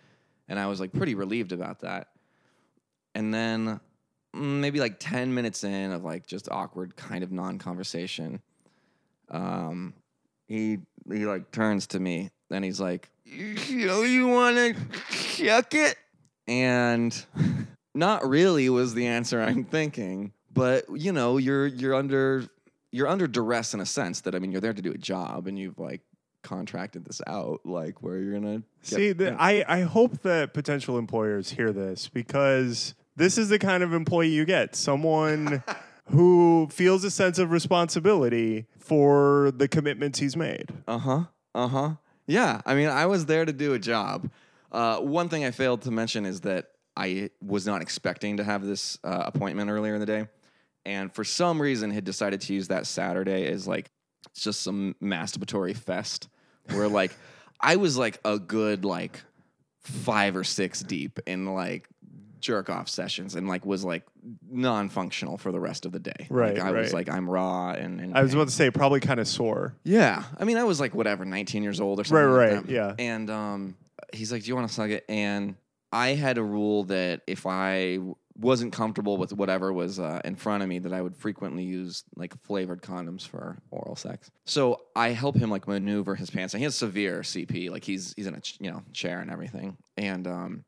and I was like pretty relieved about that, and then mm, maybe like ten minutes in of like just awkward kind of non-conversation, um, he he like turns to me and he's like, you know, you want to chuck it, and not really was the answer I'm thinking, but you know, you're you're under you're under duress in a sense that I mean, you're there to do a job and you've like contracted this out, like where you're gonna get- See, the, I, I hope that potential employers hear this because this is the kind of employee you get. Someone who feels a sense of responsibility for the commitments he's made. Uh huh. Uh huh. Yeah. I mean, I was there to do a job. Uh, one thing I failed to mention is that I was not expecting to have this uh, appointment earlier in the day, and for some reason had decided to use that Saturday as like it's just some masturbatory fest where like I was like a good like five or six deep in like jerk off sessions and like was like non-functional for the rest of the day. Right, Like, I was like I'm raw and, and I was about to say, probably kind of sore. yeah. I mean, I was like, whatever, 19 years old or something. Right, like right, that. yeah. And um, he's like, Do you want to suck it? And I had a rule that if I wasn't comfortable with whatever was uh, in front of me, that I would frequently use like flavored condoms for oral sex. So I help him like maneuver his pants. And he has severe CP. Like he's he's in a ch- you know chair and everything. And um,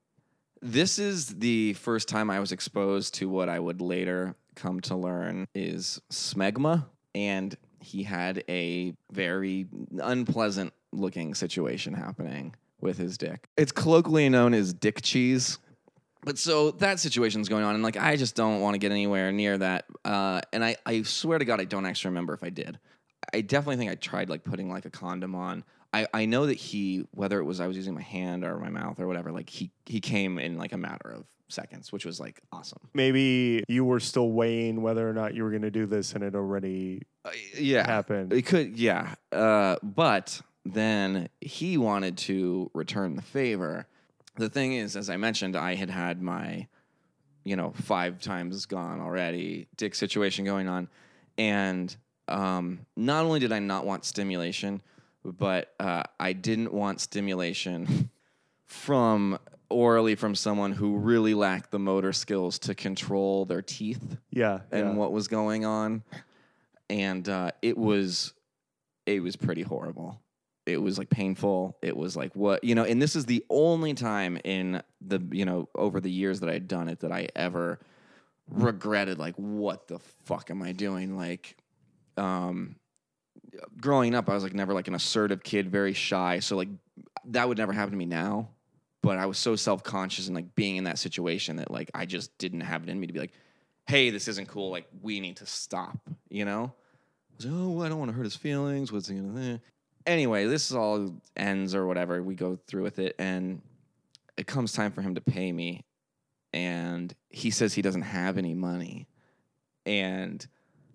this is the first time I was exposed to what I would later come to learn is smegma. And he had a very unpleasant looking situation happening with his dick. It's colloquially known as dick cheese. But so that situation's going on, and like I just don't want to get anywhere near that. Uh, and I, I swear to God, I don't actually remember if I did. I definitely think I tried like putting like a condom on. I, I know that he, whether it was I was using my hand or my mouth or whatever, like he he came in like a matter of seconds, which was like awesome. Maybe you were still weighing whether or not you were going to do this and it already Uh, yeah, happened. It could, yeah. Uh, but then he wanted to return the favor. The thing is, as I mentioned, I had had my, you know, five times gone already dick situation going on, and um, not only did I not want stimulation, but uh, I didn't want stimulation from orally from someone who really lacked the motor skills to control their teeth Yeah. and yeah. what was going on and uh, it was it was pretty horrible it was like painful it was like what you know and this is the only time in the you know over the years that i had done it that i ever regretted like what the fuck am i doing like um growing up i was like never like an assertive kid very shy so like that would never happen to me now but I was so self conscious and like being in that situation that like I just didn't have it in me to be like, hey, this isn't cool. Like we need to stop. You know? I like, oh, I don't want to hurt his feelings. What's he gonna? Eh. Anyway, this all ends or whatever. We go through with it, and it comes time for him to pay me, and he says he doesn't have any money, and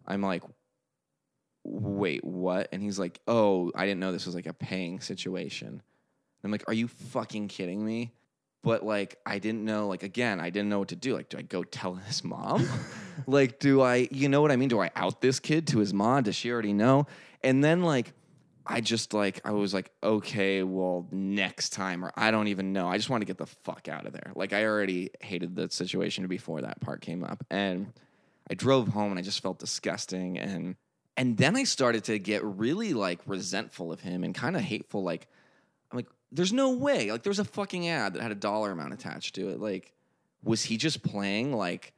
I'm like, Mm-hmm. wait, what? And he's like, oh, I didn't know this was like a paying situation. I'm like, are you fucking kidding me? But like, I didn't know, like, again, I didn't know what to do. Like, do I go tell his mom? like, do I, you know what I mean? Do I out this kid to his mom? Does she already know? And then, like, I just like, I was like, okay, well, next time, or I don't even know. I just want to get the fuck out of there. Like, I already hated the situation before that part came up. And I drove home and I just felt disgusting. And, and then I started to get really like resentful of him and kind of hateful. Like, I'm like, there's no way. Like, there was a fucking ad that had a dollar amount attached to it. Like, was he just playing like,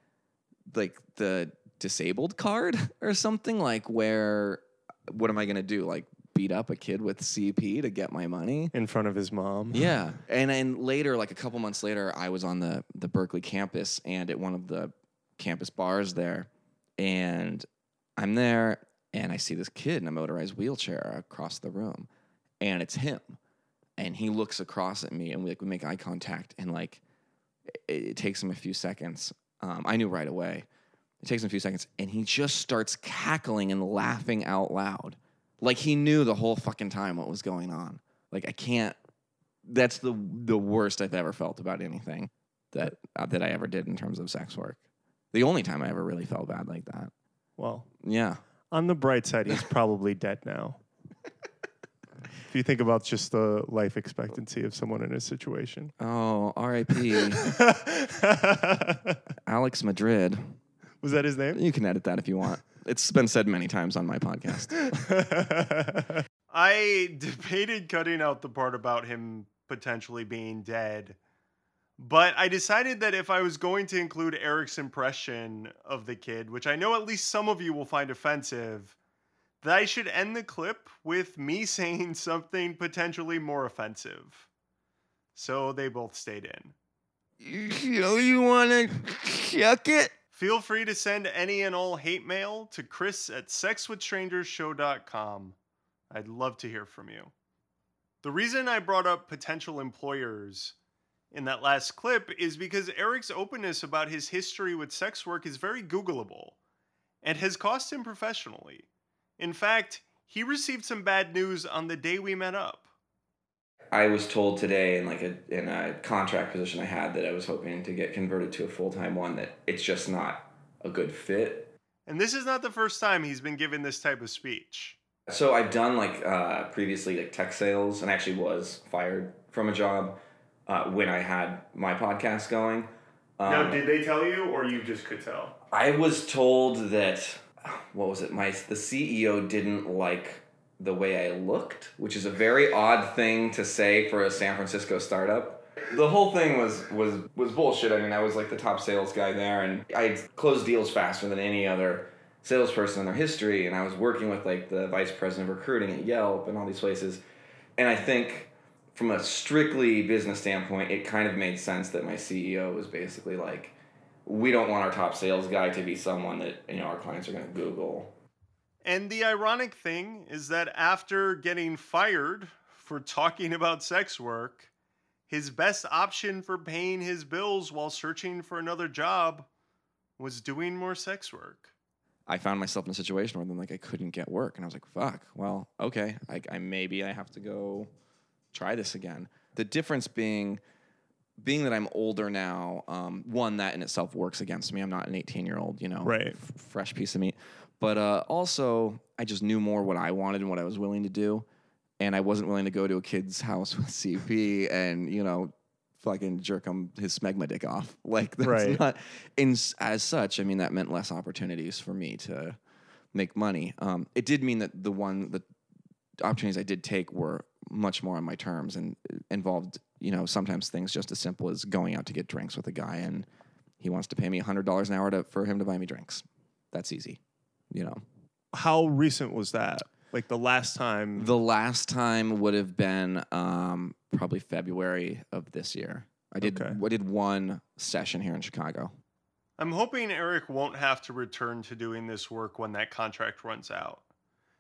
like the disabled card or something? Like, where, what am I gonna do? Like, beat up a kid with CP to get my money? in front of his mom. Yeah, and then later, like a couple months later, I was on the the Berkeley campus and at one of the campus bars there, and I'm there and I see this kid in a motorized wheelchair across the room, and it's him, and he looks across at me and we like we make eye contact and like it, it takes him a few seconds. Um, I knew right away. It takes him a few seconds, and he just starts cackling and laughing out loud, like he knew the whole fucking time what was going on. Like I can't. That's the the worst I've ever felt about anything that uh, that I ever did in terms of sex work. The only time I ever really felt bad like that. Well, Yeah. On the bright side, he's probably dead now. if you think about just the life expectancy of someone in his situation. Oh, R.I.P. Alex Madrid. Was that his name? You can edit that if you want. It's been said many times on my podcast. I debated cutting out the part about him potentially being dead, but I decided that if I was going to include Eric's impression of the kid, which I know at least some of you will find offensive, that I should end the clip with me saying something potentially more offensive. So they both stayed in. You know you want to chuck it? Feel free to send any and all hate mail to Chris at sexwithstrangersshow.com. I'd love to hear from you. The reason I brought up potential employers in that last clip is because Eric's openness about his history with sex work is very Googleable and has cost him professionally. In fact, he received some bad news on the day we met up. I was told today in like a in a contract position I had that I was hoping to get converted to a full time one that it's just not a good fit. And this is not the first time he's been given this type of speech. So I've done like uh, previously like tech sales and actually was fired from a job uh, when I had my podcast going. Um, did they tell you, or you just could tell? I was told that what was it? My the CEO didn't like the way I looked, which is a very odd thing to say for a San Francisco startup. The whole thing was was was bullshit. I mean, I was like the top sales guy there, and I closed deals faster than any other salesperson in their history. And I was working with like the vice president of recruiting at Yelp and all these places. And I think from a strictly business standpoint, it kind of made sense that my CEO was basically like, we don't want our top sales guy to be someone that you know our clients are going to Google. And the ironic thing is that after getting fired for talking about sex work, his best option for paying his bills while searching for another job was doing more sex work. I found myself in a situation where then like I couldn't get work, and I was like, "Fuck." Well, okay, I, I maybe I have to go try this again. The difference being, being that I'm older now, um, one that in itself works against me. I'm not an 18 year old, you know, Right. f- fresh piece of meat. But uh, also, I just knew more what I wanted and what I was willing to do, and I wasn't willing to go to a kid's house with CP and you know, fucking jerk him his smegma dick off. Like that's Right. not. In as such, I mean that meant less opportunities for me to make money. Um, it did mean that the one the opportunities I did take were much more on my terms and involved, you know, sometimes things just as simple as going out to get drinks with a guy and he wants to pay me hundred dollars an hour to, for him to buy me drinks. That's easy, you know. How recent was that? Like the last time. The last time would have been um, probably February of this year. I did Okay. I did one session here in Chicago. I'm hoping Eric won't have to return to doing this work when that contract runs out.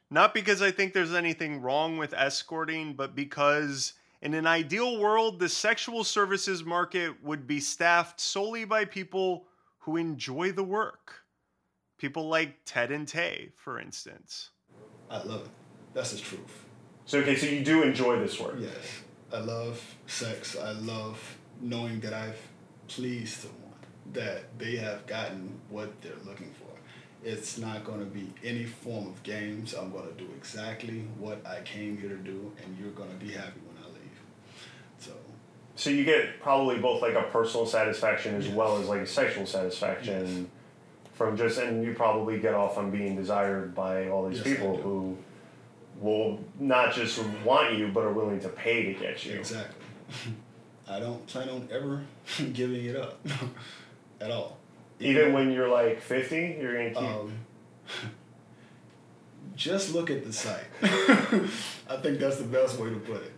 Not because I think there's anything wrong with escorting, but because in an ideal world, the sexual services market would be staffed solely by people who enjoy the work. People like Ted and Tay, for instance. I love it. That's the truth. So okay, so you do enjoy this work. Yes, I love sex. I love knowing that I've pleased someone, that they have gotten what they're looking for. It's not going to be any form of games. I'm going to do exactly what I came here to do, and you're going to be happy when I leave. So, So you get probably both like a personal satisfaction as well as like a sexual satisfaction from just, and you probably get off on being desired by all these Yes, people who will not just want you but are willing to pay to get you. exactly. I don't plan on ever giving it up at all. Even when you're like fifty, you're gonna keep. Um, just look at the site. I think that's the best way to put it.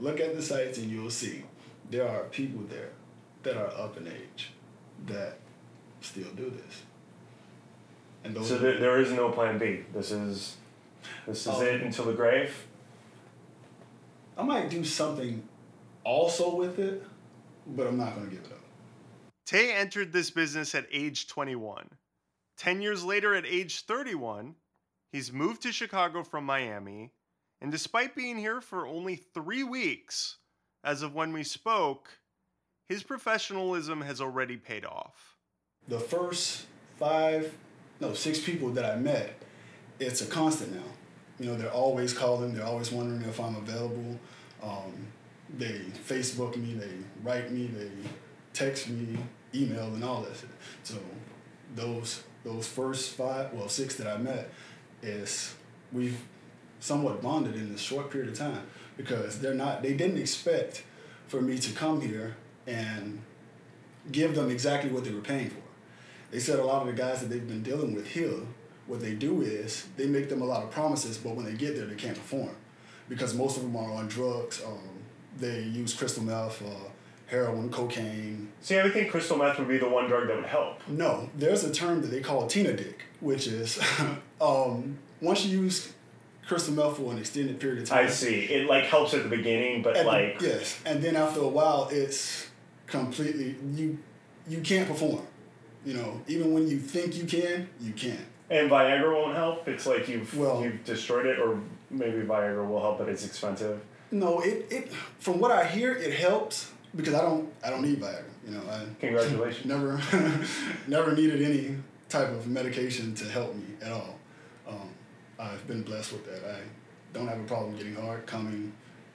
Look at the sites and you'll see there are people there that are up in age that still do this. And those so there, there is no plan B. This is this is Um, it until the grave. I might do something also with it, but I'm not going to give it up. Tay entered this business at age 21. 10 years later, at age 31, he's moved to Chicago from Miami. And despite being here for only three weeks, as of when we spoke, his professionalism has already paid off. the first five, no, six people that I met, it's a constant now. You know, they're always calling, they're always wondering if I'm available. Um, they Facebook me, they write me, they text me, email, and all that shit. So those those first five, well, six that I met, is we've somewhat bonded in this short period of time because they're not, they didn't expect for me to come here and give them exactly what they were paying for. They said a lot of the guys that they've been dealing with here, what they do is they make them a lot of promises, but when they get there, they can't perform because most of them are on drugs. Um, they use crystal meth, uh, heroin, cocaine. See, I would think crystal meth would be the one drug that would help. No, there's a term that they call Tina dick, which is um, once you use crystal meth for an extended period of time. I see. It like helps at the beginning, but like yes, and then after a while, it's completely you you can't perform. You know, even when you think you can, you can't. And Viagra won't help. It's like you've Well- you've destroyed it, or maybe Viagra will help, but it's expensive. No, it, it from what I hear, it helps because I don't I don't need Viagra. You know, I Congratulations. never never needed any type of medication to help me at all. Um, I've been blessed with that. I don't have a problem getting hard, coming,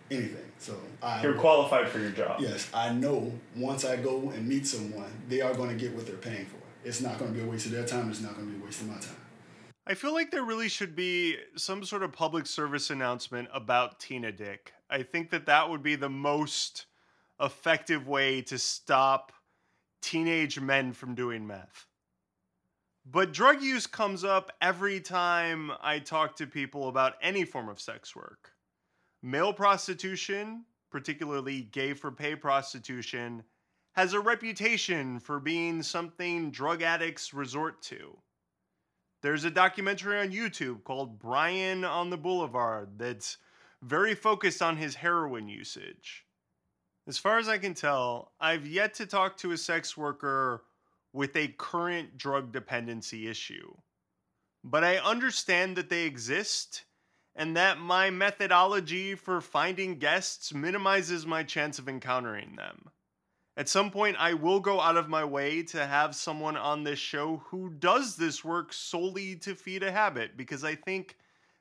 anything. So I You're qualified for your job. Yes, I know once I go and meet someone, they are going to get what they're paying for. It's not going to be a waste of their time. It's not going to be a waste of my time. I feel like there really should be some sort of public service announcement about Tina Dick. I think that that would be the most effective way to stop teenage men from doing meth. But drug use comes up every time I talk to people about any form of sex work. Male prostitution, particularly gay for pay prostitution, has a reputation for being something drug addicts resort to. There's a documentary on YouTube called Brian on the Boulevard that's very focused on his heroin usage. As far as I can tell, I've yet to talk to a sex worker with a current drug dependency issue. But I understand that they exist and that my methodology for finding guests minimizes my chance of encountering them. At some point, I will go out of my way to have someone on this show who does this work solely to feed a habit because I think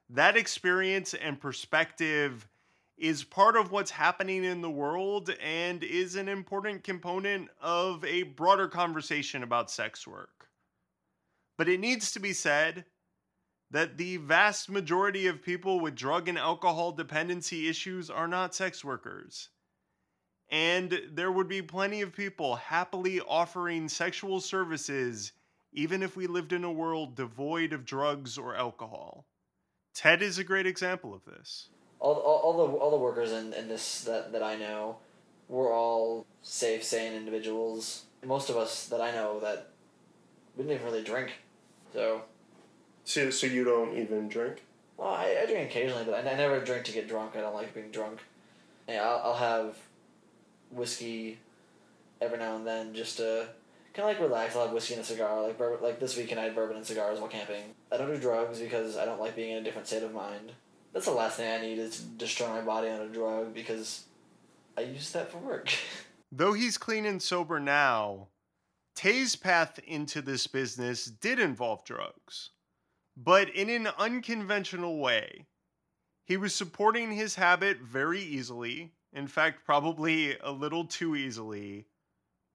that experience and perspective is part of what's happening in the world and is an important component of a broader conversation about sex work. But it needs to be said that the vast majority of people with drug and alcohol dependency issues are not sex workers. And there would be plenty of people happily offering sexual services even if we lived in a world devoid of drugs or alcohol. Ted is a great example of this. All, all, all the all the workers in, in this that, that I know were all safe, sane individuals. Most of us that I know that we didn't even really drink. So, So, so you don't even drink? well, I, I drink occasionally, but I, I never drink to get drunk. I don't like being drunk. Yeah, I'll, I'll have whiskey every now and then just to kind of like relax. I'll have whiskey and a cigar. Like bourbon, like this weekend I had bourbon and cigars while camping. I don't do drugs because I don't like being in a different state of mind. That's the last thing I need is to destroy my body on a drug because I use that for work. Though he's clean and sober now, Tay's path into this business did involve drugs, but in an unconventional way. He was supporting his habit very easily, in fact, probably a little too easily,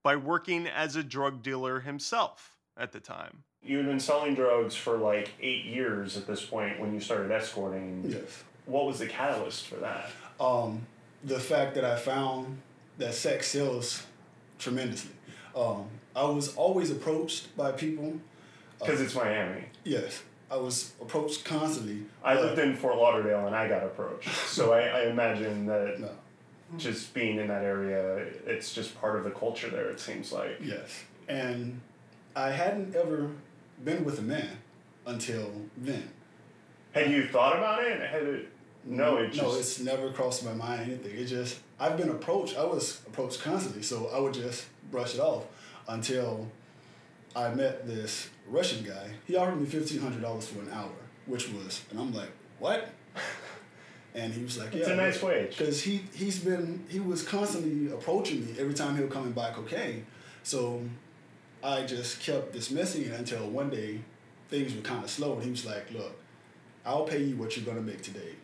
by working as a drug dealer himself at the time. You had been selling drugs for like eight years at this point when you started escorting. Yes. What was the catalyst for that? Um, the fact that I found that sex sells tremendously. Um, I was always approached by people. Because it's Miami. Yes, I was approached constantly. I lived in Fort Lauderdale and I got approached. So I, I imagine that No. just being in that area, it's just part of the culture there, it seems like. Yes, and I hadn't ever been with a man until then. Had you thought about it? Had it no, it just no, it's never crossed my mind. Anything. It just I've been approached. I was approached constantly, so I would just brush it off until I met this Russian guy. He offered me fifteen hundred dollars for an hour, which was, and I'm like, what? And he was like, yeah, It's a nice wage. because he he's been he was constantly approaching me every time he would come and buy cocaine. So I just kept dismissing it until one day things were kind of slow, and he was like, look, I'll pay you what you're gonna make today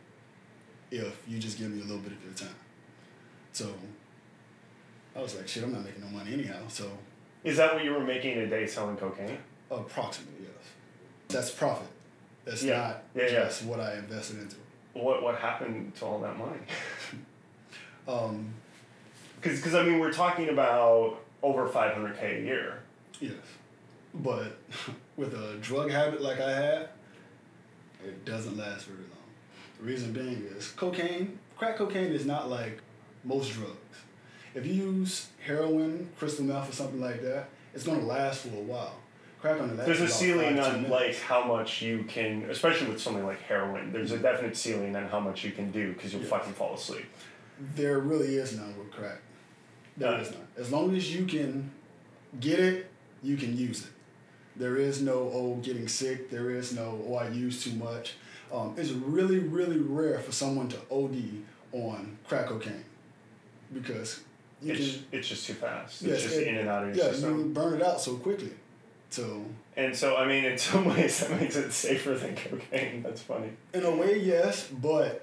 if you just give me a little bit of your time. So I was like, shit, I'm not making no money anyhow. So Is that what you were making a day selling cocaine? approximately, yes. That's profit. That's Yeah. not Yeah, yeah. what I invested into. What what happened to all that money? Um, Because I mean we're talking about over five hundred k a year. Yes. But with a drug habit like I had, it doesn't last very long. The reason being is cocaine, crack cocaine is not like most drugs. If you use heroin, crystal meth, or something like that, it's gonna last for a while. Crack on the There's a ceiling on like how much you can, especially with something like heroin. There's a definite ceiling on how much you can do because you'll Yes. fucking fall asleep. There really is none with crack. There Uh, is none. As long as you can get it, you can use it. There is no oh getting sick. There is no oh I use too much. Um, it's really really rare for someone to OD on crack cocaine because you It's, can it's just too fast. yes, it's just it- in and out of your yeah you system. can burn it out so quickly. So And so, I mean, in some ways, that makes it safer than cocaine. That's funny. in a way yes, but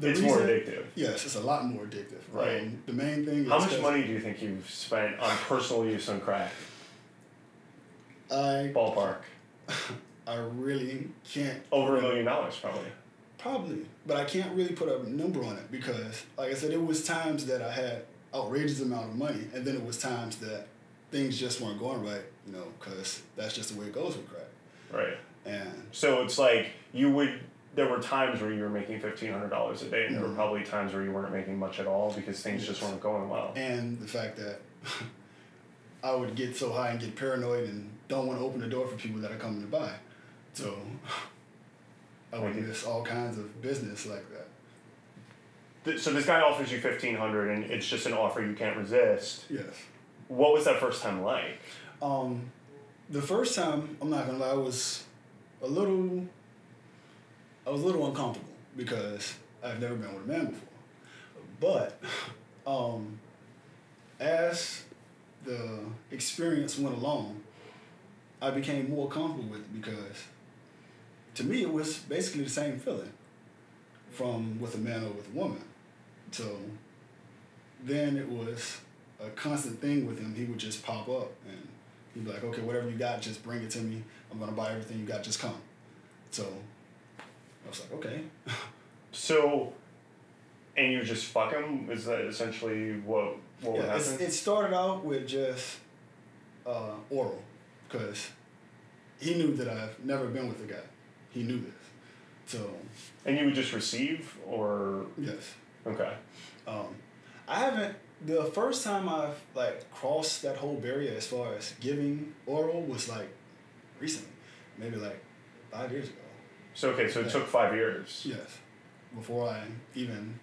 the it's more addictive. Yes, it's a lot more addictive. Right. Um, the main thing How much money do you think you've spent on personal use on crack? I Ballpark. I really can't Over a million dollars, probably. Probably, but I can't really put a number on it because, like I said, it was times that I had outrageous amount of money, and then it was times that things just weren't going right, you know, because that's just the way it goes with crack. Right. And So it's like you would. There were times where you were making fifteen hundred dollars a day, and there were Mhm. probably times where you weren't making much at all because things just weren't going well. and the fact that I would get so high and get paranoid and don't want to open the door for people that are coming to buy, so I would Okay. miss all kinds of business like that. So this guy offers you fifteen hundred, and it's just an offer you can't resist. Yes. What was that first time like? Um, the first time, I'm not gonna lie, was a little, I was a little uncomfortable because I've never been with a man before. But um, as the experience went along, I became more comfortable with it because to me it was basically the same feeling from with a man or with a woman. So then it was a constant thing with him. He would just pop up and he'd be like, okay, whatever you got, just bring it to me. I'm gonna buy everything you got, just come. So was like, okay. So, and you just fuck him? Is that essentially what what would yeah, it's, happen? it started out with just uh, oral because he knew that I've never been with a guy. He knew this. So And you would just receive, or yes, okay, um, I haven't. The first time I've like crossed that whole barrier as far as giving oral was like recently, maybe like five years ago. So okay, so it took five years. Yes, before I even,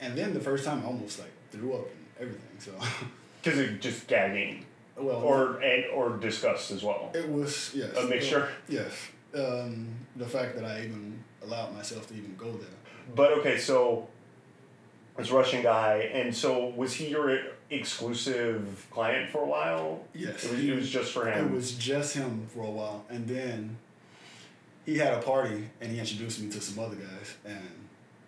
and then the first time I almost like threw up and everything. So, Because it just gagging, well, or and or disgust as well. it was yes A mixture? Yes, um, the fact that I even allowed myself to even go there. But okay, so this Russian guy, and so was he your exclusive client for a while? Yes, It was, it was just for him. It was just him for a while, and then he had a party, and he introduced me to some other guys, and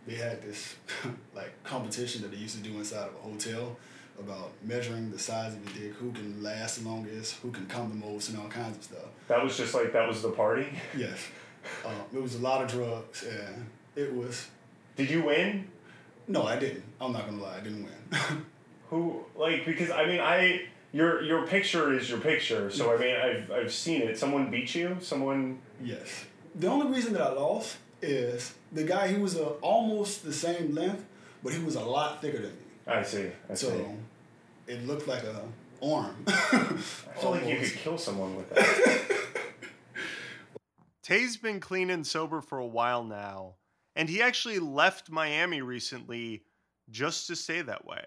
they had this like competition that they used to do inside of a hotel about measuring the size of your dick, who can last the longest, who can come the most, and all kinds of stuff. that was just like that was the party. Yes, um, it was a lot of drugs, and it was. Did you win? No, I didn't. I'm not gonna lie, I didn't win. Who like because I mean I your your picture is your picture, so I mean I've I've seen it. Someone beat you. Someone. Yes. The only reason that I lost is the guy. He was uh, almost the same length, but he was a lot thicker than me. I see. I see. It looked like a arm. I feel like you could kill someone with that. Tay's been clean and sober for a while now, and he actually left Miami recently just to stay that way.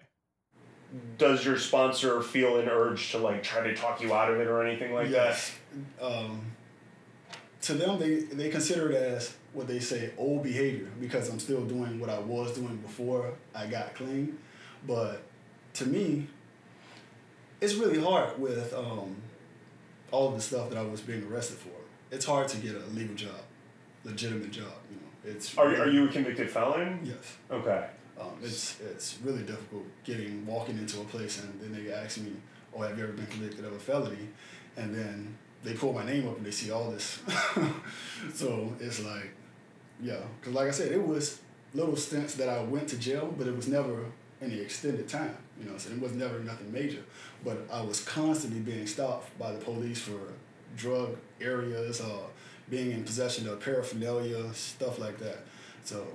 Does your sponsor feel an urge to like try to talk you out of it or anything like that? yes. Um, to them, they they consider it as what they say old behavior because I'm still doing what I was doing before I got clean. But to me, it's really hard with um, all of the stuff that I was being arrested for. It's hard to get a legal job, legitimate job. You know, it's? Are really- are you a convicted felon? Yes. Okay. Um, it's it's really difficult getting walking into a place and then they ask me, "Oh, have you ever been convicted of a felony?" And then they pull my name up and they see all this. so it's like, yeah, because like I said, it was little stints that I went to jail, but it was never any extended time. You know, so it was never nothing major. But I was constantly being stopped by the police for drug areas or being in possession of paraphernalia, stuff like that. So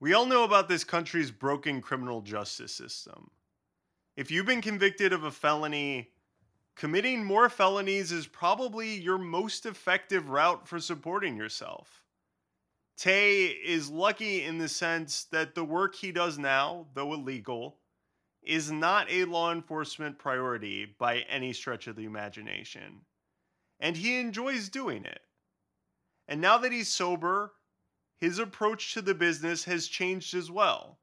We all know about this country's broken criminal justice system. If you've been convicted of a felony, committing more felonies is probably your most effective route for supporting yourself. Tay is lucky in the sense that the work he does now, though illegal, is not a law enforcement priority by any stretch of the imagination. And he enjoys doing it. And now that he's sober, his approach to the business has changed as well.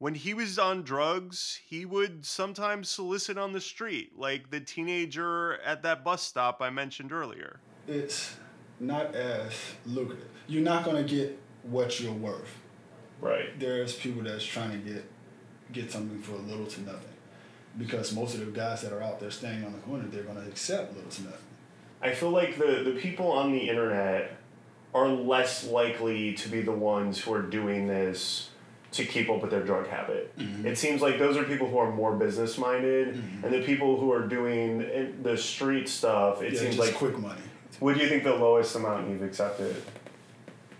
When he was on drugs, he would sometimes solicit on the street, like the teenager at that bus stop I mentioned earlier. it's not as lucrative. You're not gonna get what you're worth. Right. There's people that's trying to get get something for little to nothing, because most of the guys that are out there standing on the corner, they're gonna accept little to nothing. I feel like the, the people on the internet are less likely to be the ones who are doing this to keep up with their drug habit. Mm-hmm. It seems like those are people who are more business minded, mm-hmm. and the people who are doing eh, the street stuff, it yeah, seems like. quick money. What do you think the lowest amount you've accepted?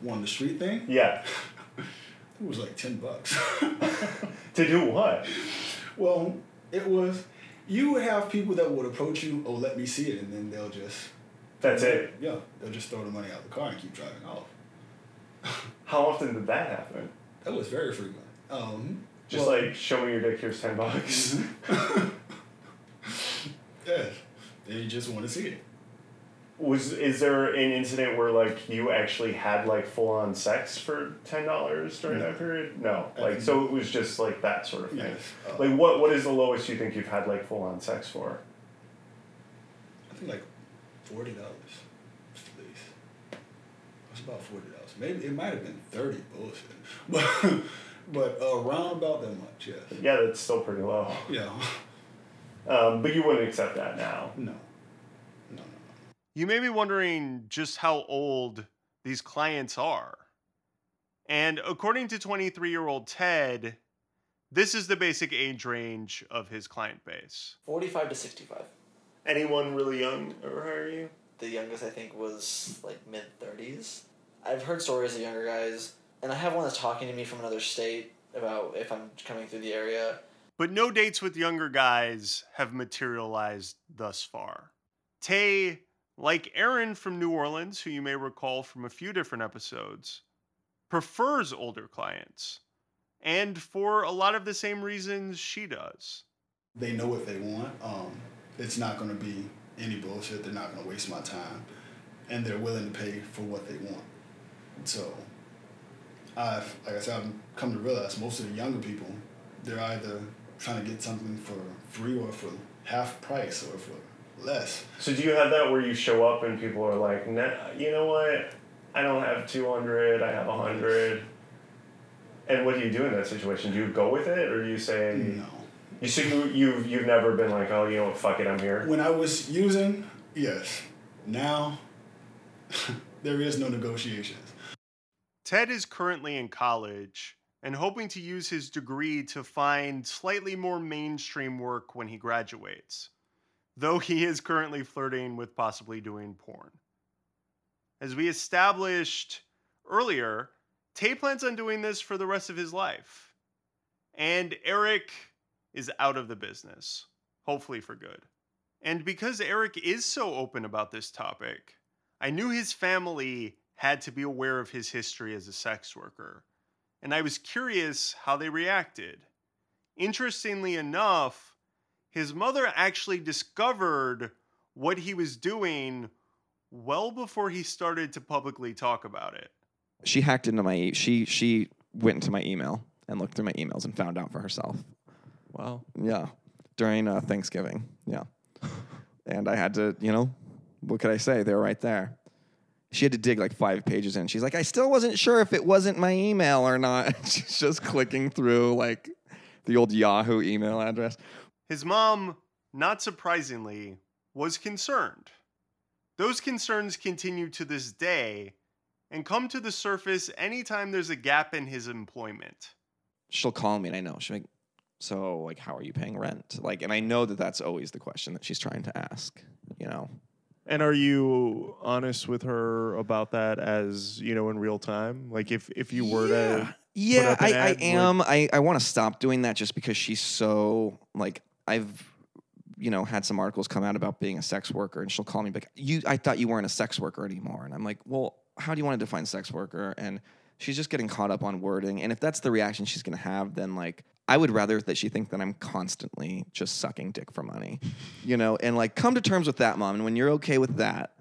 One the street thing, Yeah. it was like ten bucks. to do what? well, it was. You would have people that would approach you, oh, let me see it, and then they'll just. That's it. Yeah, they'll just throw the money out the car and keep driving off. How often did that happen? That was very frequent. Um, Just well, like show me your dick, here's ten bucks. Yeah, they just want to see it. Was is there an incident where like you actually had like full on sex for ten dollars during No. that period? No, like so it was just like that sort of thing. Yes. Uh, Like what what is the lowest you think you've had like full on sex for? I think like forty dollars, at least. It was about forty dollars. Maybe it might have been thirty. Bullshit, but but around about that much. Yes. Yeah, that's still pretty low. Yeah. Um, but you wouldn't accept that now. No. No. No. You may be wondering just how old these clients are. And according to 23 year old Ted, this is the basic age range of his client base. 45 to 65. Anyone really young or are you? The youngest I think was like mid 30s. I've heard stories of younger guys, and I have one that's talking to me from another state about if I'm coming through the area. But no dates with younger guys have materialized thus far. Tay, like Aaron from New Orleans, who you may recall from a few different episodes, prefers older clients. And for a lot of the same reasons she does. They know what they want. Um, it's not going to be any bullshit. They're not going to waste my time. And they're willing to pay for what they want. So, I've, like I said, I've come to realize most of the younger people, they're either trying to get something for free or for half price or for less. So do you have that where you show up and people are like, nah, you know what? I don't have 200, I have 100. And what do you do in that situation? Do you go with it or do you say No. You so you you've you've never been like, oh, you know what, fuck it, I'm here. When I was using, yes. Now, there is no negotiations. Ted is currently in college and hoping to use his degree to find slightly more mainstream work when he graduates, though he is currently flirting with possibly doing porn. As we established earlier, Tay plans on doing this for the rest of his life. And Eric is out of the business, hopefully for good. And because Eric is so open about this topic, I knew his family had to be aware of his history as a sex worker, and I was curious how they reacted. Interestingly enough, his mother actually discovered what he was doing well before he started to publicly talk about it. She hacked into my e- she she went into my email and looked through my emails and found out for herself. Wow. Yeah, during uh, Thanksgiving. Yeah, and I had to, you know, what could I say? They were right there. She had to dig like five pages in. She's like, I still wasn't sure if it wasn't my email or not. She's just clicking through like the old Yahoo email address. His mom, not surprisingly, was concerned. Those concerns continue to this day and come to the surface anytime there's a gap in his employment. She'll call me and I know she's like, so like, how are you paying rent? Like, and I know that that's always the question that she's trying to ask. You know, And are you honest with her about that as, you know, in real time? Like if if you were to Yeah, up an I, I ad, like- am. I, I want to stop doing that just because she's so like I've you know had some articles come out about being a sex worker and she'll call me like you I thought you weren't a sex worker anymore and I'm like well how do you want to define sex worker and she's just getting caught up on wording and if that's the reaction she's gonna have then like I would rather that she think that I'm constantly just sucking dick for money you know? And like come to terms with that mom and when you're okay with that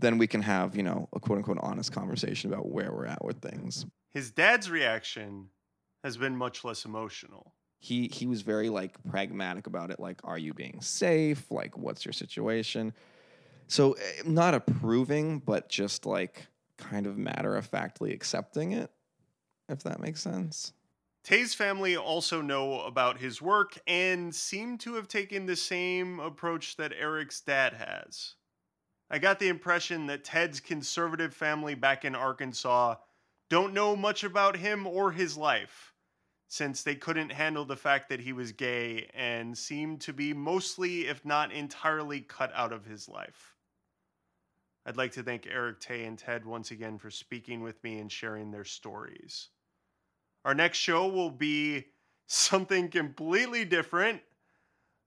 then we can have you know a quote unquote honest conversation about where we're at with things. His dad's reaction has been much less emotional. he he was very like pragmatic about it like are you being safe? Like what's your situation? So eh, not approving but just like kind of matter of factly accepting it if that makes sense Tay's family also know about his work and seem to have taken the same approach that Eric's dad has. I got the impression that Ted's conservative family back in Arkansas don't know much about him or his life, since they couldn't handle the fact that he was gay and seemed to be mostly, if not entirely, cut out of his life. I'd like to thank Eric Tay and Ted once again for speaking with me and sharing their stories. Our next show will be something completely different.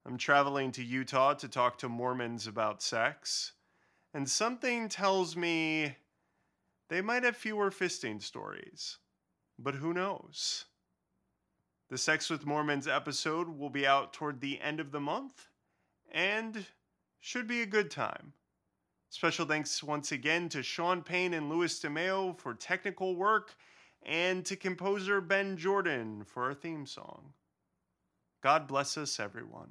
I'm traveling to Utah to talk to Mormons about sex, and something tells me they might have fewer fisting stories. But who knows? The Sex with Mormons episode will be out toward the end of the month and should be a good time. Special thanks once again to Sean Payne and Louis DeMeo for technical work and to composer Ben Jordan for our theme song. God bless us, everyone.